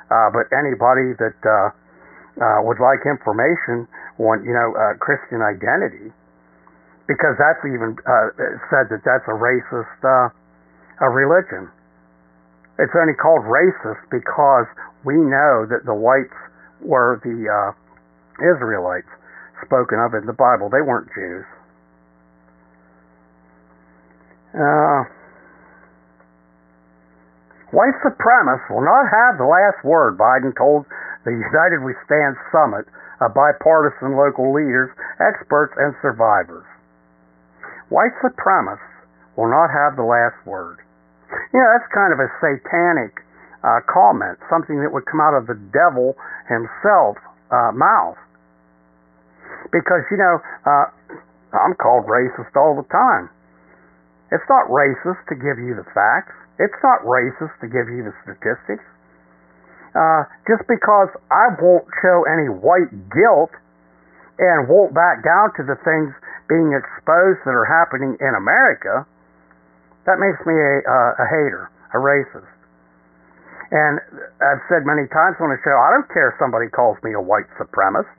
Uh, but anybody that uh, would like information on you know Christian identity, because that's even said that that's a racist uh, a religion. It's only called racist because we know that the whites were the uh, Israelites spoken of in the Bible. They weren't Jews. Uh, white supremacists will not have the last word, Biden told the United We Stand Summit of bipartisan local leaders, experts, and survivors. White supremacists will not have the last word. You know, that's kind of a satanic uh, comment, something that would come out of the devil himself uh, mouth because you know uh, I'm called racist all the time. It's not racist to give you the facts. It's not racist to give you the statistics. Uh, just because I won't show any white guilt and won't back down to the things being exposed that are happening in America, that makes me a, a hater, a racist. And I've said many times on the show, I don't care if somebody calls me a white supremacist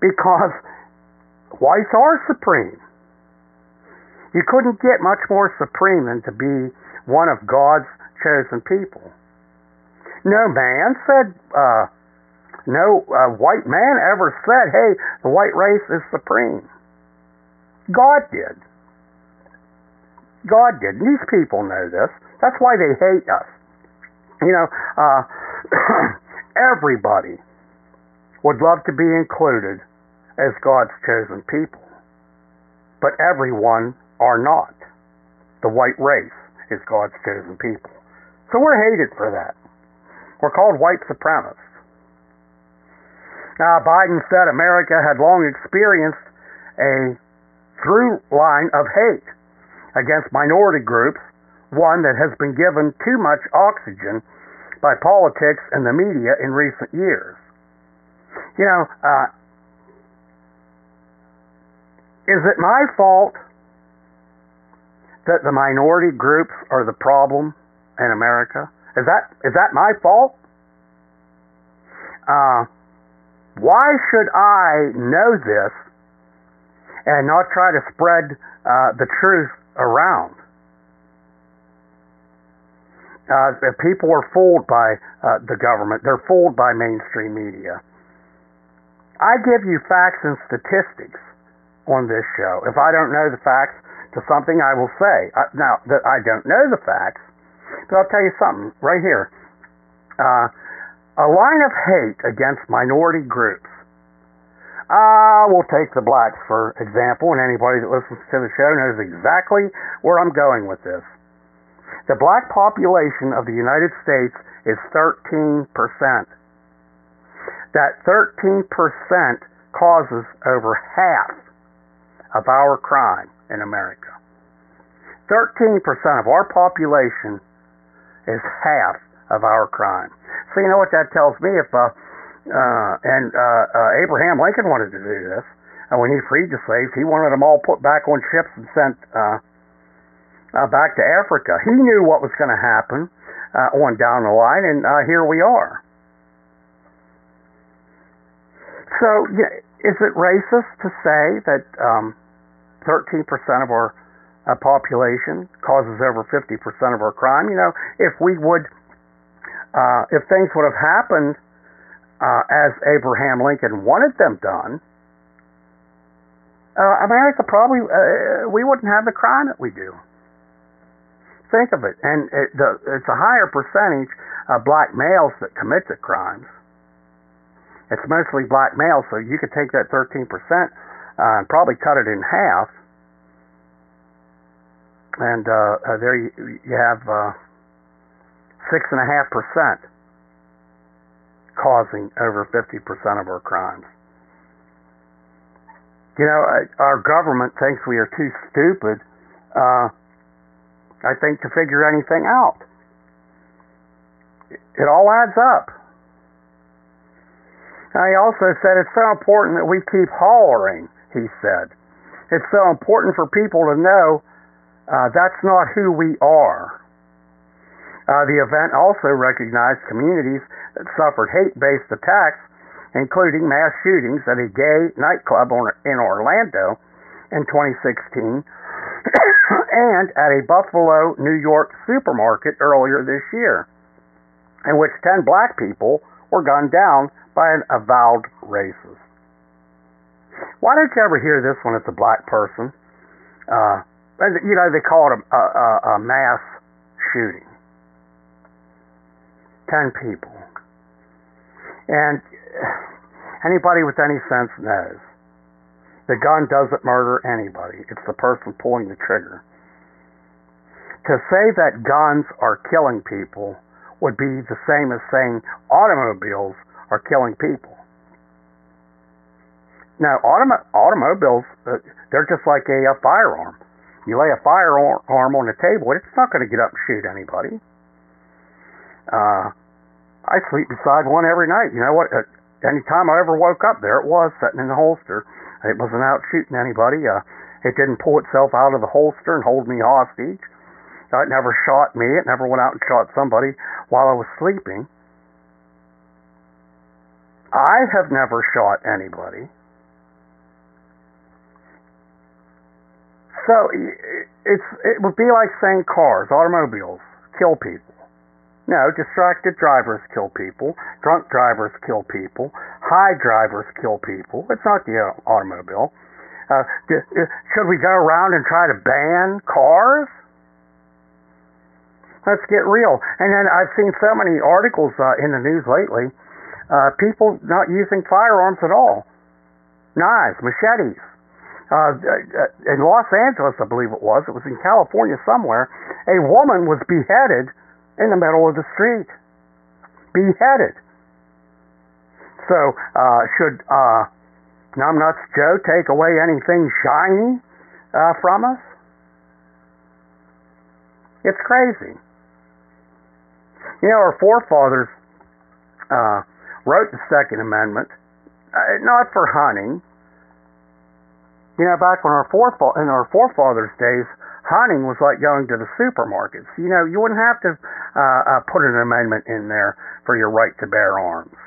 because whites are supreme. You couldn't get much more supreme than to be one of God's chosen people. No man said, uh, no uh, white man ever said, hey, the white race is supreme. God did. God did. And these people know this. That's why they hate us. You know, uh, *coughs* everybody would love to be included as God's chosen people. But everyone are not. The white race is God's chosen people. So we're hated for that. We're called white supremacists. Now, Biden said America had long experienced a through line of hate against minority groups, one that has been given too much oxygen by politics and the media in recent years. You know, uh, is it my fault that the minority groups are the problem in America? Is that is that my fault? Uh, why should I know this and not try to spread uh, the truth around? Uh, people are fooled by uh, the government, they're fooled by mainstream media. I give you facts and statistics on this show. If I don't know the facts to something, I will say. Uh, now, that I don't know the facts, but I'll tell you something right here. Uh, a line of hate against minority groups. Uh, we'll take the blacks for example, and anybody that listens to the show knows exactly where I'm going with this. The black population of the United States is 13%. That 13% causes over half of our crime in America. 13% of our population is half of our crime. So you know what that tells me? If uh, uh, and uh, uh, Abraham Lincoln wanted to do this, and when he freed the slaves, he wanted them all put back on ships and sent uh, uh, back to Africa. He knew what was going to happen uh, on down the line, and uh, here we are. So, is it racist to say that um, 13% of our uh, population causes over 50% of our crime? You know, if we would, uh, if things would have happened uh, as Abraham Lincoln wanted them done, uh, America probably uh, we wouldn't have the crime that we do. Think of it, and it, the, it's a higher percentage of black males that commit the crimes it's mostly black males, so you could take that 13% uh, and probably cut it in half. And uh, uh, there you, you have uh, six and a half percent causing over 50% of our crimes. You know, our government thinks we are too stupid, uh, I think, to figure anything out. It all adds up. He also said it's so important that we keep hollering, he said. It's so important for people to know uh, that's not who we are. Uh, the event also recognized communities that suffered hate based attacks, including mass shootings at a gay nightclub in Orlando in 2016 *coughs* and at a Buffalo, New York supermarket earlier this year, in which 10 black people were gunned down by an avowed racist. Why don't you ever hear this when it's a black person? Uh, you know, they call it a, a, a mass shooting. Ten people. And anybody with any sense knows the gun doesn't murder anybody, it's the person pulling the trigger. To say that guns are killing people would be the same as saying automobiles are killing people. Now, autom- automobiles, uh, they're just like a, a firearm. You lay a firearm on the table, it's not going to get up and shoot anybody. Uh, I sleep beside one every night. You know what? Uh, anytime I ever woke up, there it was, sitting in the holster. It wasn't out shooting anybody. Uh, it didn't pull itself out of the holster and hold me hostage. It never shot me. It never went out and shot somebody while I was sleeping. I have never shot anybody. So it's it would be like saying cars, automobiles kill people. No, distracted drivers kill people. Drunk drivers kill people. High drivers kill people. It's not the automobile. Uh, should we go around and try to ban cars? Let's get real. And then I've seen so many articles uh, in the news lately uh, people not using firearms at all, knives, machetes. Uh, uh, in Los Angeles, I believe it was, it was in California somewhere, a woman was beheaded in the middle of the street. Beheaded. So, uh, should uh, Numbnuts Joe take away anything shiny uh, from us? It's crazy. You know, our forefathers uh, wrote the Second Amendment, uh, not for hunting. You know, back when our forefa- in our forefathers' days, hunting was like going to the supermarkets. You know, you wouldn't have to uh, uh, put an amendment in there for your right to bear arms.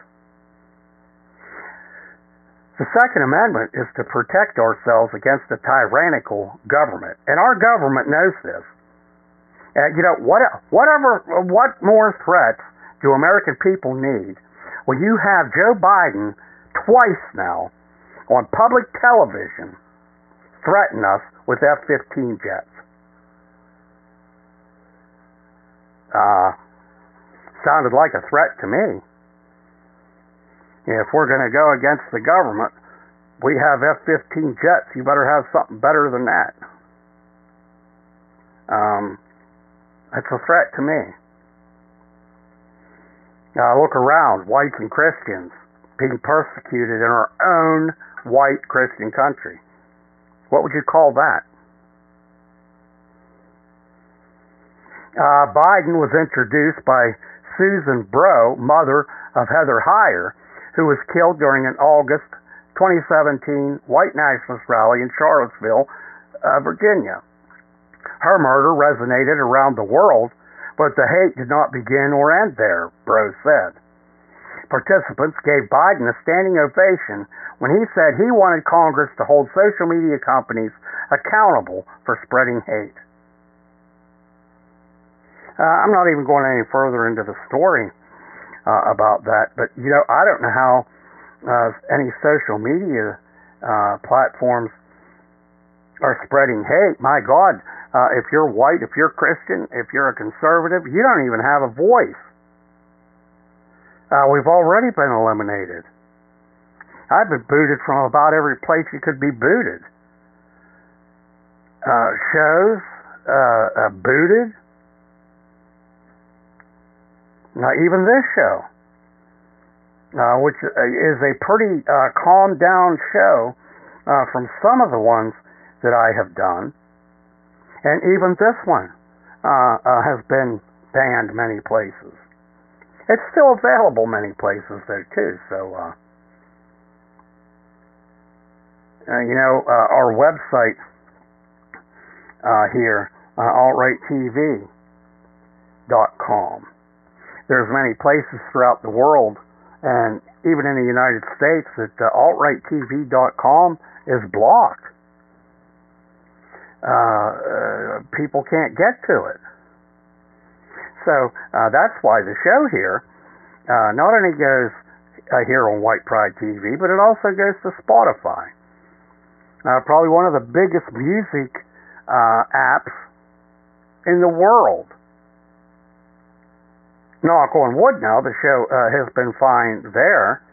The Second Amendment is to protect ourselves against a tyrannical government, and our government knows this. Uh, you know, what, whatever, what more threats do American people need when you have Joe Biden twice now on public television threaten us with F 15 jets. Uh, sounded like a threat to me. If we're going to go against the government, we have F 15 jets. You better have something better than that. Um, it's a threat to me. Uh, look around, whites and Christians being persecuted in our own white Christian country. What would you call that? Uh, Biden was introduced by Susan Bro, mother of Heather Heyer, who was killed during an August 2017 white nationalist rally in Charlottesville, uh, Virginia. Her murder resonated around the world, but the hate did not begin or end there, Bro said. Participants gave Biden a standing ovation when he said he wanted Congress to hold social media companies accountable for spreading hate. Uh, I'm not even going any further into the story uh, about that, but you know, I don't know how uh, any social media uh, platforms are spreading hate. My God, uh, if you're white, if you're Christian, if you're a conservative, you don't even have a voice. Uh, we've already been eliminated. I've been booted from about every place you could be booted. Uh, shows, uh, uh, booted. Now, even this show, uh, which is a pretty uh, calmed down show uh, from some of the ones that I have done, and even this one uh, uh, has been banned many places. It's still available many places though too. So, uh, uh, you know, uh, our website uh, here, uh, altrighttv.com there's many places throughout the world, and even in the United States, that uh, altrighttv.com is blocked. Uh, uh, people can't get to it. So uh, that's why the show here uh, not only goes here on White Pride TV, but it also goes to Spotify. Probably one of the biggest music apps in the world knock on wood now, the show uh, has been fine there.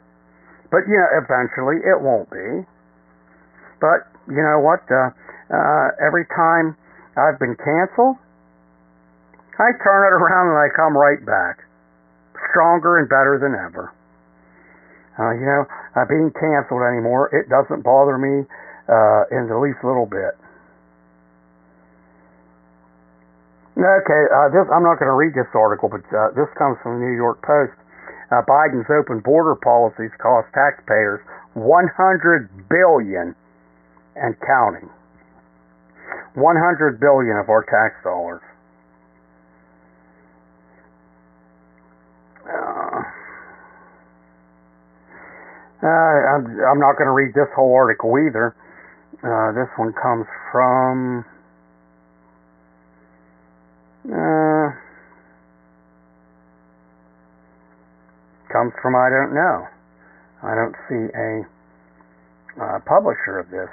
But, you know, eventually it won't be. But, you know what? Uh, uh, every time I've been canceled, I turn it around and I come right back. Stronger and better than ever. Uh, you know, uh, being canceled anymore, it doesn't bother me uh, in the least little bit. Okay, uh, this, I'm not going to read this article, but uh, this comes from the New York Post. Uh, Biden's open border policies cost taxpayers 100 billion and counting. 100 billion of our tax dollars. Uh, I'm, I'm not going to read this whole article either. Uh, this one comes from uh, comes from I don't know. I don't see a uh, publisher of this.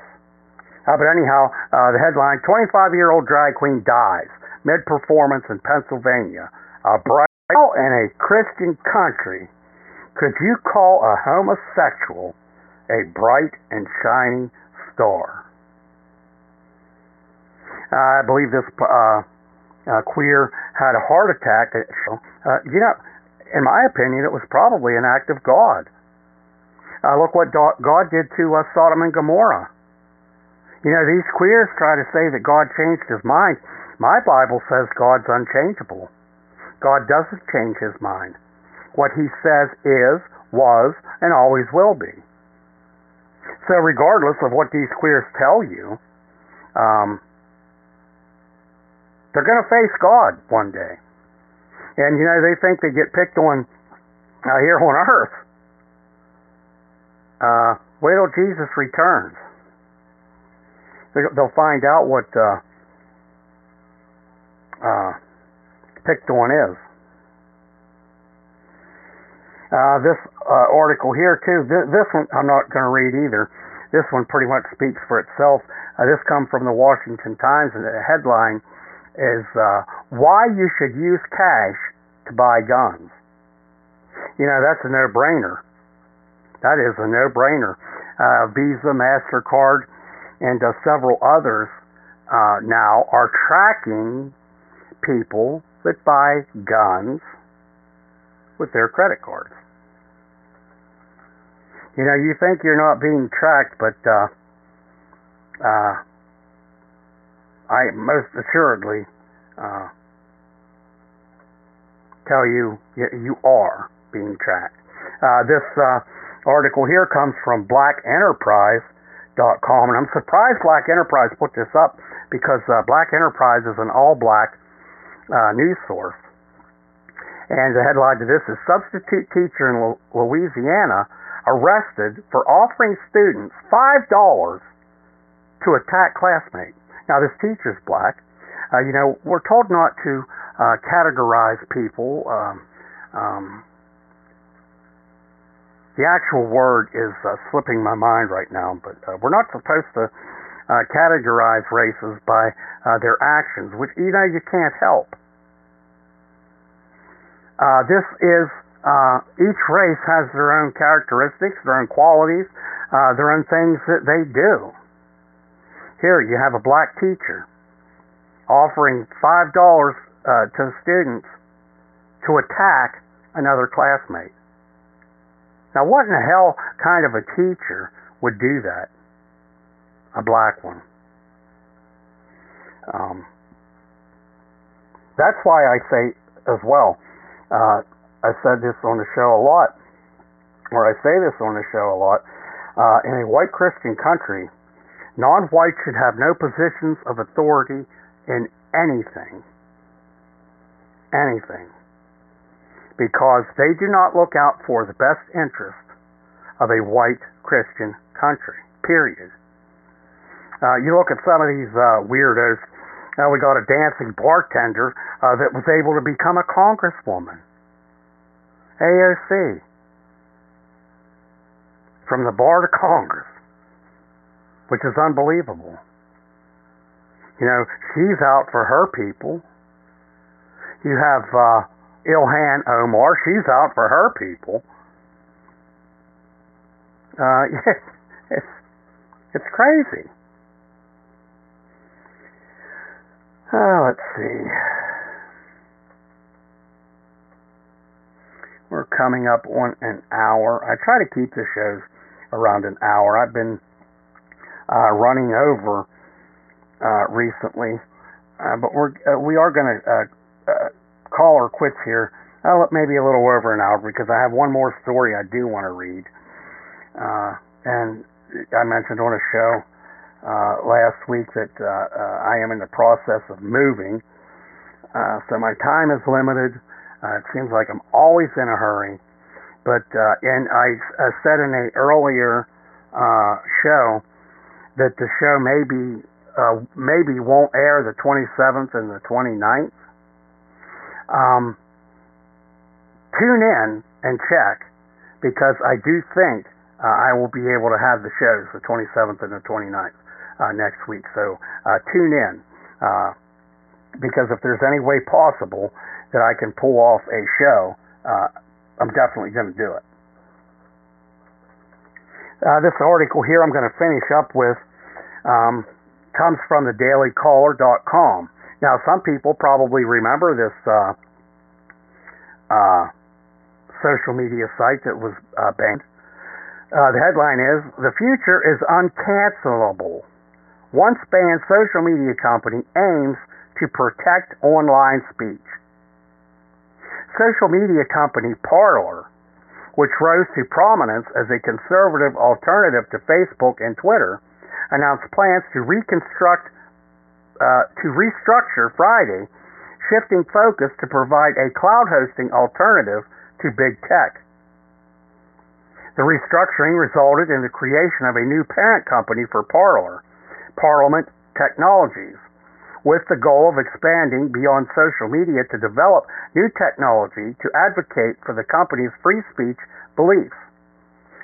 Uh, but anyhow, uh, the headline 25 year old drag queen dies mid performance in Pennsylvania. A bright in a Christian country. Could you call a homosexual a bright and shining star? Uh, I believe this uh, uh, queer had a heart attack. Uh, you know, in my opinion, it was probably an act of God. Uh, look what God did to uh, Sodom and Gomorrah. You know, these queers try to say that God changed his mind. My Bible says God's unchangeable. God doesn't change his mind. What he says is, was, and always will be. So, regardless of what these queers tell you, um, they're going to face God one day. And, you know, they think they get picked on uh, here on earth. Uh, wait till Jesus returns. They'll find out what uh, uh, picked on is. Uh, this uh, article here too. This, this one I'm not going to read either. This one pretty much speaks for itself. Uh, this comes from the Washington Times, and the headline is uh, why you should use cash to buy guns. You know, that's a no brainer. That is a no brainer. Uh, Visa, MasterCard, and uh, several others uh, now are tracking people that buy guns with their credit cards. You know, you think you're not being tracked, but uh, uh, I most assuredly uh, tell you you are being tracked. Uh, this uh, article here comes from blackenterprise.com, and I'm surprised Black Enterprise put this up because uh, Black Enterprise is an all black uh, news source. And the headline to this is Substitute Teacher in Louisiana arrested for offering students $5 to attack classmate. Now, this teacher's black. Uh, you know, we're told not to uh, categorize people. Um, um, the actual word is uh, slipping my mind right now, but uh, we're not supposed to uh, categorize races by uh, their actions, which you know you can't help. Uh, this is uh, each race has their own characteristics, their own qualities, uh, their own things that they do. Here you have a black teacher offering five dollars uh, to students to attack another classmate. Now, what in the hell kind of a teacher would do that? A black one. Um, that's why I say as well uh, I said this on the show a lot, or I say this on the show a lot. Uh, in a white Christian country, non-whites should have no positions of authority in anything, anything, because they do not look out for the best interest of a white Christian country. Period. Uh, you look at some of these uh, weirdos now we got a dancing bartender uh, that was able to become a congresswoman. AOC. From the bar to Congress, which is unbelievable. You know, she's out for her people. You have uh, Ilhan Omar, she's out for her people. Uh, *laughs* it's it's crazy. Uh, let's see. We're coming up on an hour. I try to keep the shows around an hour. I've been uh, running over uh, recently, uh, but we're uh, we are going to uh, uh, call our quits here. Uh, maybe a little over an hour because I have one more story I do want to read. Uh, and I mentioned on a show uh, last week that uh, uh, I am in the process of moving. Uh, so my time is limited. Uh, it seems like I'm always in a hurry. But uh, and I said in an earlier uh, show that the show maybe uh, maybe won't air the 27th and the 29th. Um, tune in and check because I do think uh, I will be able to have the shows the 27th and the 29th uh, next week. So uh, tune in uh, because if there's any way possible that I can pull off a show, uh, I'm definitely going to do it. Uh, this article here I'm going to finish up with um, comes from the dailycaller.com. Now, some people probably remember this uh, uh, social media site that was uh, banned. Uh, the headline is The Future is Uncancelable once banned social media company aims to protect online speech. Social media company Parler, which rose to prominence as a conservative alternative to Facebook and Twitter, announced plans to reconstruct uh, to restructure Friday, shifting focus to provide a cloud hosting alternative to big tech. The restructuring resulted in the creation of a new parent company for Parler, Parliament Technologies, with the goal of expanding beyond social media to develop new technology to advocate for the company's free speech beliefs.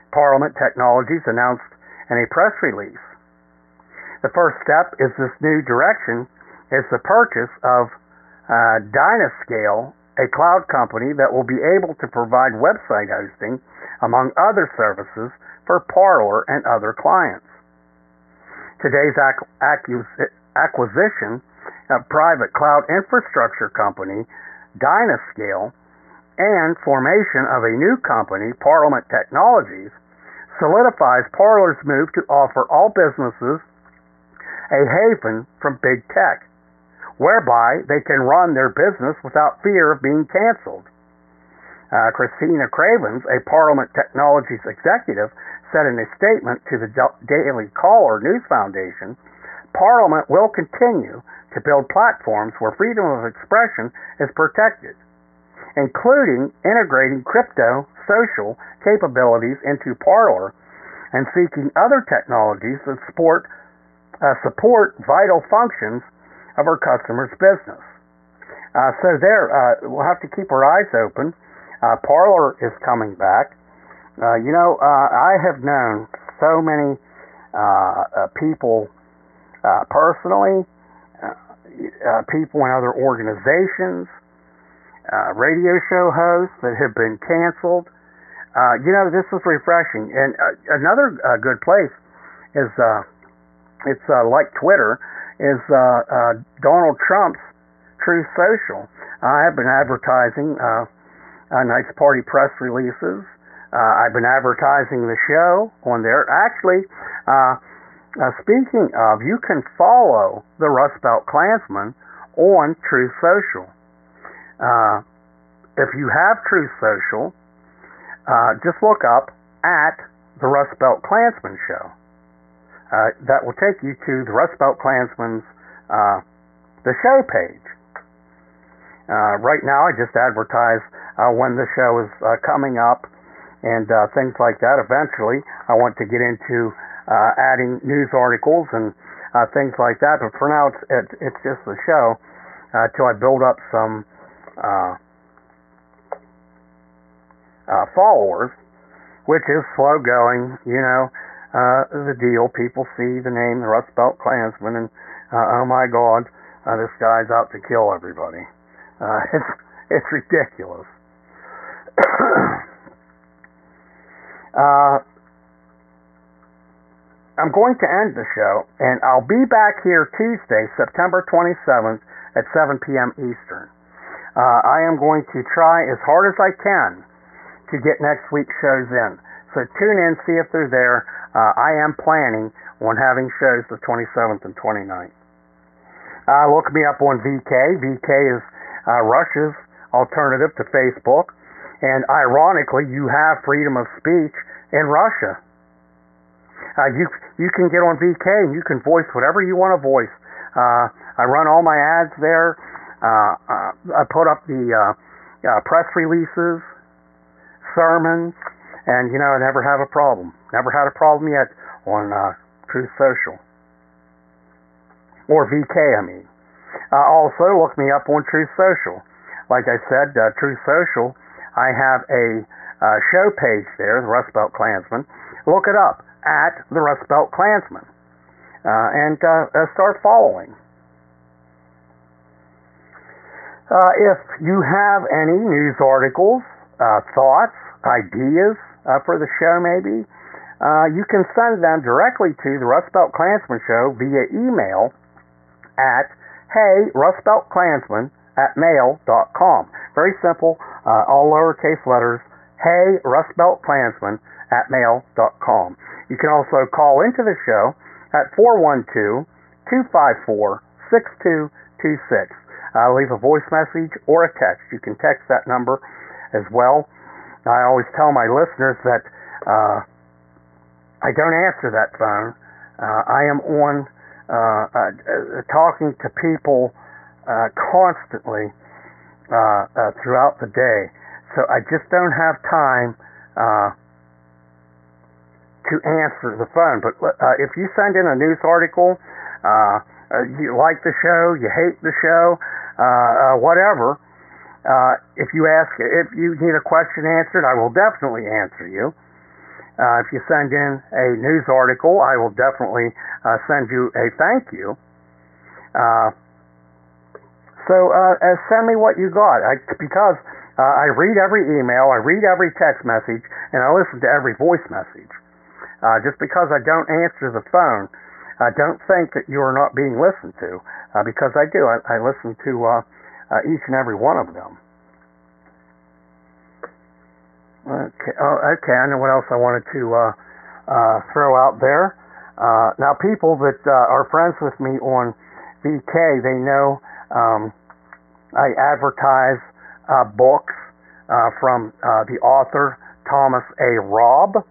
Parliament Technologies announced in a press release. The first step is this new direction is the purchase of uh, Dynascale, a cloud company that will be able to provide website hosting, among other services, for Parler and other clients. Today's acquisition of private cloud infrastructure company Dynascale and formation of a new company, Parlement Technologies, solidifies Parler's move to offer all businesses a haven from big tech, whereby they can run their business without fear of being canceled. Uh, Christina Cravens, a Parlement Technologies executive, said in a statement to the Daily Caller News Foundation Parlement will continue to build platforms where freedom of expression is protected, including integrating crypto social capabilities into Parler and seeking other technologies that support, uh, support vital functions of our customers' business. Uh, so there, uh, we'll have to keep our eyes open. Uh, Parler is coming back. Uh, you know, uh, I have known so many people personally, people in other organizations, radio show hosts that have been canceled. you know, this is refreshing. And another good place is it's like Twitter is Donald Trump's Truth Social. I have been advertising uh, uh, Knights Party press releases. Uh, I've been advertising the show on there. Actually, uh, uh, speaking of, you can follow the Rust Belt Klansman on Truth Social. Uh, if you have Truth Social, uh, just look up at the Rust Belt Klansman Show. Uh, that will take you to the Rust Belt Klansman's uh, the show page. Uh, right now, I just advertise uh, when the show is uh, coming up and things like that. Eventually, I want to get into adding news articles and things like that. But for now, it's it, it's just the show till I build up some followers, which is slow going. You know, uh, the deal. People see the name, the Rust Belt Klansman, and uh, oh my God, uh, this guy's out to kill everybody. Uh, *laughs* it's it's ridiculous. *coughs* uh, I'm going to end the show, and I'll be back here Tuesday, September 27th at 7 p.m. Eastern. Uh, I am going to try as hard as I can to get next week's shows in. So tune in, see if they're there. Uh, I am planning on having shows the 27th and 29th. Uh, look me up on VK. VK is uh, Russia's alternative to Facebook. And ironically, you have freedom of speech in Russia. Uh, you you can get on VK and you can voice whatever you want to voice. Uh, I run all my ads there. Uh, uh, I put up the uh, uh, press releases, sermons, and you know I never have a problem. Never had a problem yet on uh, Truth Social or VK. I mean. Uh, also, look me up on Truth Social. Like I said, uh, Truth Social, I have a uh, show page there, the Rust Belt Klansman. Look it up at the Rust Belt Klansman uh, and uh, uh, start following. if you have any news articles, thoughts, ideas for the show, maybe, uh, you can send them directly to the Rust Belt Klansman Show via email at hey, Rust Belt at mail.com. Very simple, uh, all lowercase letters, hey, Rust Belt Klansman at mail.com. You can also call into the show at 412 254 6226. Uh, leave a voice message or a text. You can text that number as well. I always tell my listeners that uh, I don't answer that phone. Uh, I am on uh, uh, talking to people uh, constantly throughout the day. So I just don't have time to answer the phone. But if you send in a news article, you like the show, you hate the show, whatever. Uh, if you ask, if you need a question answered, I will definitely answer you. Uh, if you send in a news article, I will definitely uh, send you a thank you. Uh, so uh, uh, send me what you got I, because I read every email, I read every text message, and I listen to every voice message. just because I don't answer the phone, uh, don't think that you are not being listened to, because I do. I, I listen to each and every one of them. Okay. Oh, okay. I know what else I wanted to uh, uh, throw out there. Uh, now, people that uh, are friends with me on VK, they know um, I advertise uh, books uh, from uh, the author Thomas A. Robb.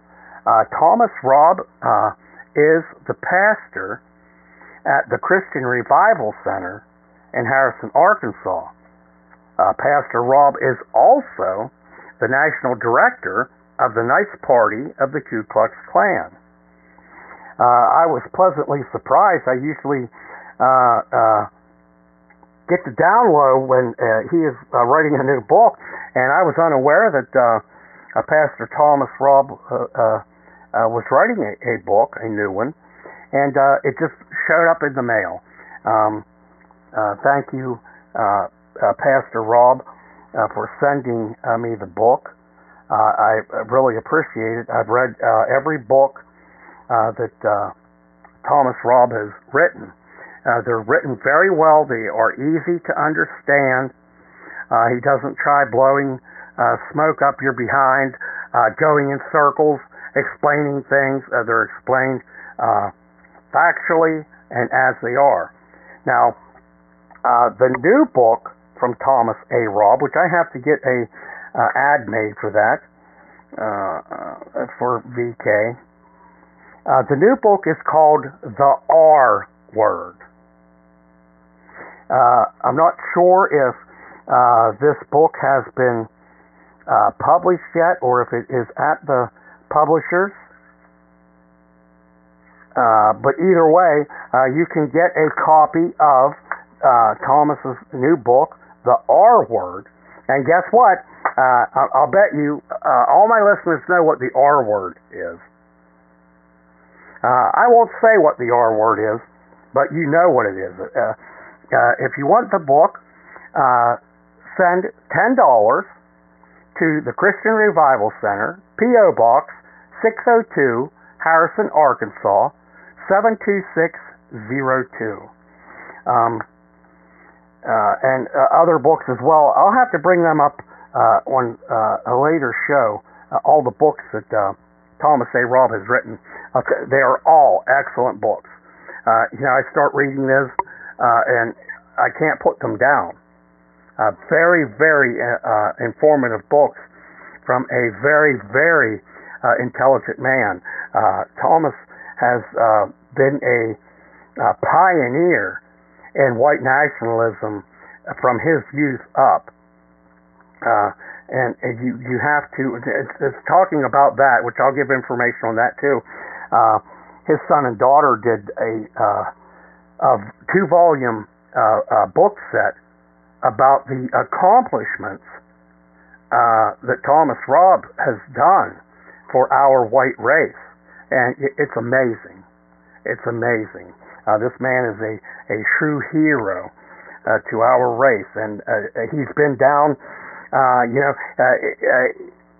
Uh, Thomas Robb uh, is the pastor at the Christian Revival Center in Harrison, Arkansas. Uh, pastor Robb is also the national director of the Knights Party of the Ku Klux Klan. Uh, I was pleasantly surprised. I usually uh, uh, get the download when uh, he is uh, writing a new book, and I was unaware that Pastor Thomas Robb was writing a, a book, a new one, and it just showed up in the mail. Um, uh, thank you, uh, uh, Pastor Robb, uh, for sending uh, me the book. I really appreciate it. I've read every book that Thomas Robb has written. They're written very well. They are easy to understand. He doesn't try blowing smoke up your behind, going in circles, explaining things. They're explained factually and as they are. Now, uh, the new book from Thomas A. Robb, which I have to get a uh, ad made for that uh, for VK. Uh, the new book is called The R Word. Uh, I'm not sure if uh, this book has been uh, published yet or if it is at the publishers. Uh, but either way, uh, you can get a copy of Thomas's new book, The R Word. And guess what? Uh, I'll bet you uh, all my listeners know what the R Word is. Uh, I won't say what the R word is, but you know what it is. Uh, uh, if you want the book, uh, send $10 to the Christian Revival Center, P.O. Box 602, Harrison, Arkansas 72602. Um, uh, and uh, other books as well. I'll have to bring them up on a later show, all the books that Thomas A. Robb has written. Okay, they are all excellent books. Uh, you know, I start reading this, uh, and I can't put them down. Uh, very, very uh, uh, informative books from a very, very uh, intelligent man. Thomas has been a, a pioneer in white nationalism from his youth up. and, and you you have to it's, it's talking about that, which I'll give information on that too. Uh, his son and daughter did a, uh, two volume uh, uh, book set about the accomplishments uh, that Thomas Robb has done for our white race. And it's amazing. It's amazing. Uh, this man is a, a true hero uh, to our race, and uh, he's been down. Uh, you know, uh, uh,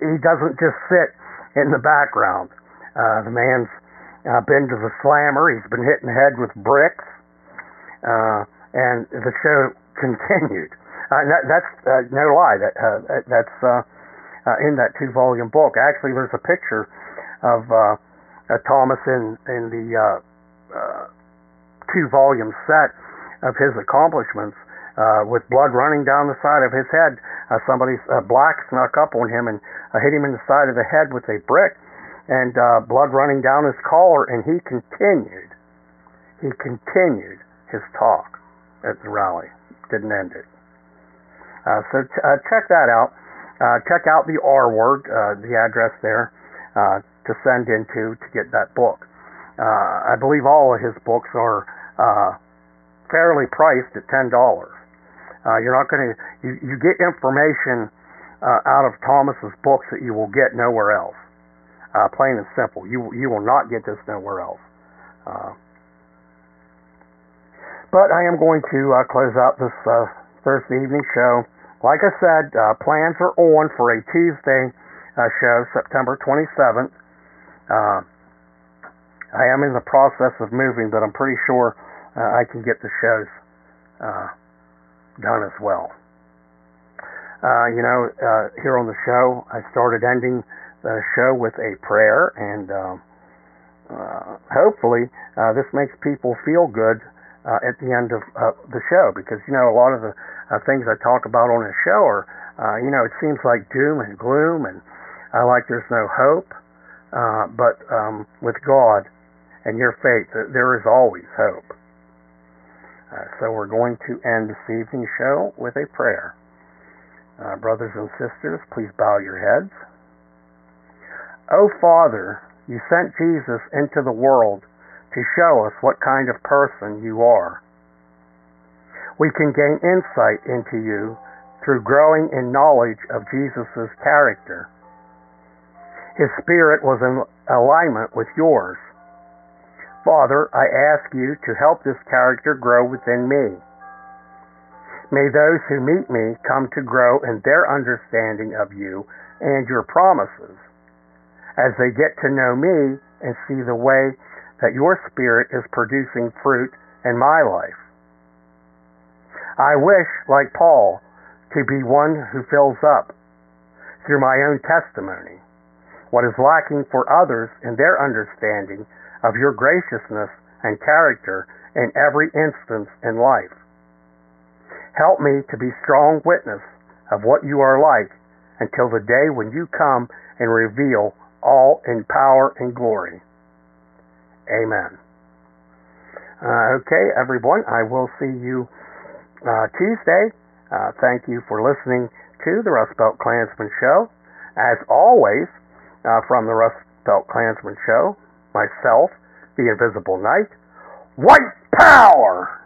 he doesn't just sit in the background. Uh, the man's uh, been to the slammer. He's been hitting the head with bricks. Uh, and the show continued. Uh, that, that's uh, no lie. That uh, that's uh, uh, in that two volume book. Actually, there's a picture of uh, uh, Thomas in in the uh, uh, two volume set of his accomplishments. Uh, with blood running down the side of his head, uh, somebody uh, black snuck up on him and uh, hit him in the side of the head with a brick and uh, blood running down his collar, and he continued. He continued his talk at the rally. Didn't end it. Uh, so ch- uh, check that out. Uh, check out the R word, uh, the address there uh, to send into to get that book. I believe all of his books are fairly priced at ten dollars. you're not going to you, you get information out of Thomas's books that you will get nowhere else. Uh, plain and simple. You you will not get this nowhere else. Uh, but I am going to uh, close out this uh, Thursday evening show. Like I said, uh, plans are on for a Tuesday uh, show, September 27th. I am in the process of moving, but I'm pretty sure I can get the shows done as well. you know, here on the show, I started ending the show with a prayer, and um, uh, hopefully uh, this makes people feel good uh, at the end of uh, the show because you know a lot of the uh, things I talk about on the show are Uh, you know, it seems like doom and gloom, and uh, like there's no hope. Uh, but um, with God and your faith, there is always hope. Uh, so we're going to end this evening's show with a prayer. Uh, brothers and sisters, please bow your heads. O oh, Father, you sent Jesus into the world to show us what kind of person you are. We can gain insight into you through growing in knowledge of Jesus' character. His spirit was in alignment with yours. Father, I ask you to help this character grow within me. May those who meet me come to grow in their understanding of you and your promises as they get to know me and see the way that your Spirit is producing fruit in my life. I wish, like Paul, to be one who fills up, through my own testimony, what is lacking for others in their understanding of your graciousness and character in every instance in life. Help me to be strong witness of what you are like until the day when you come and reveal all in power and glory. Amen. Uh, okay, everyone, I will see you uh, Tuesday. Uh, thank you for listening to the Rust Belt Klansman Show. As always, uh, from the Rust Belt Klansman Show, myself, the Invisible Knight, White Power!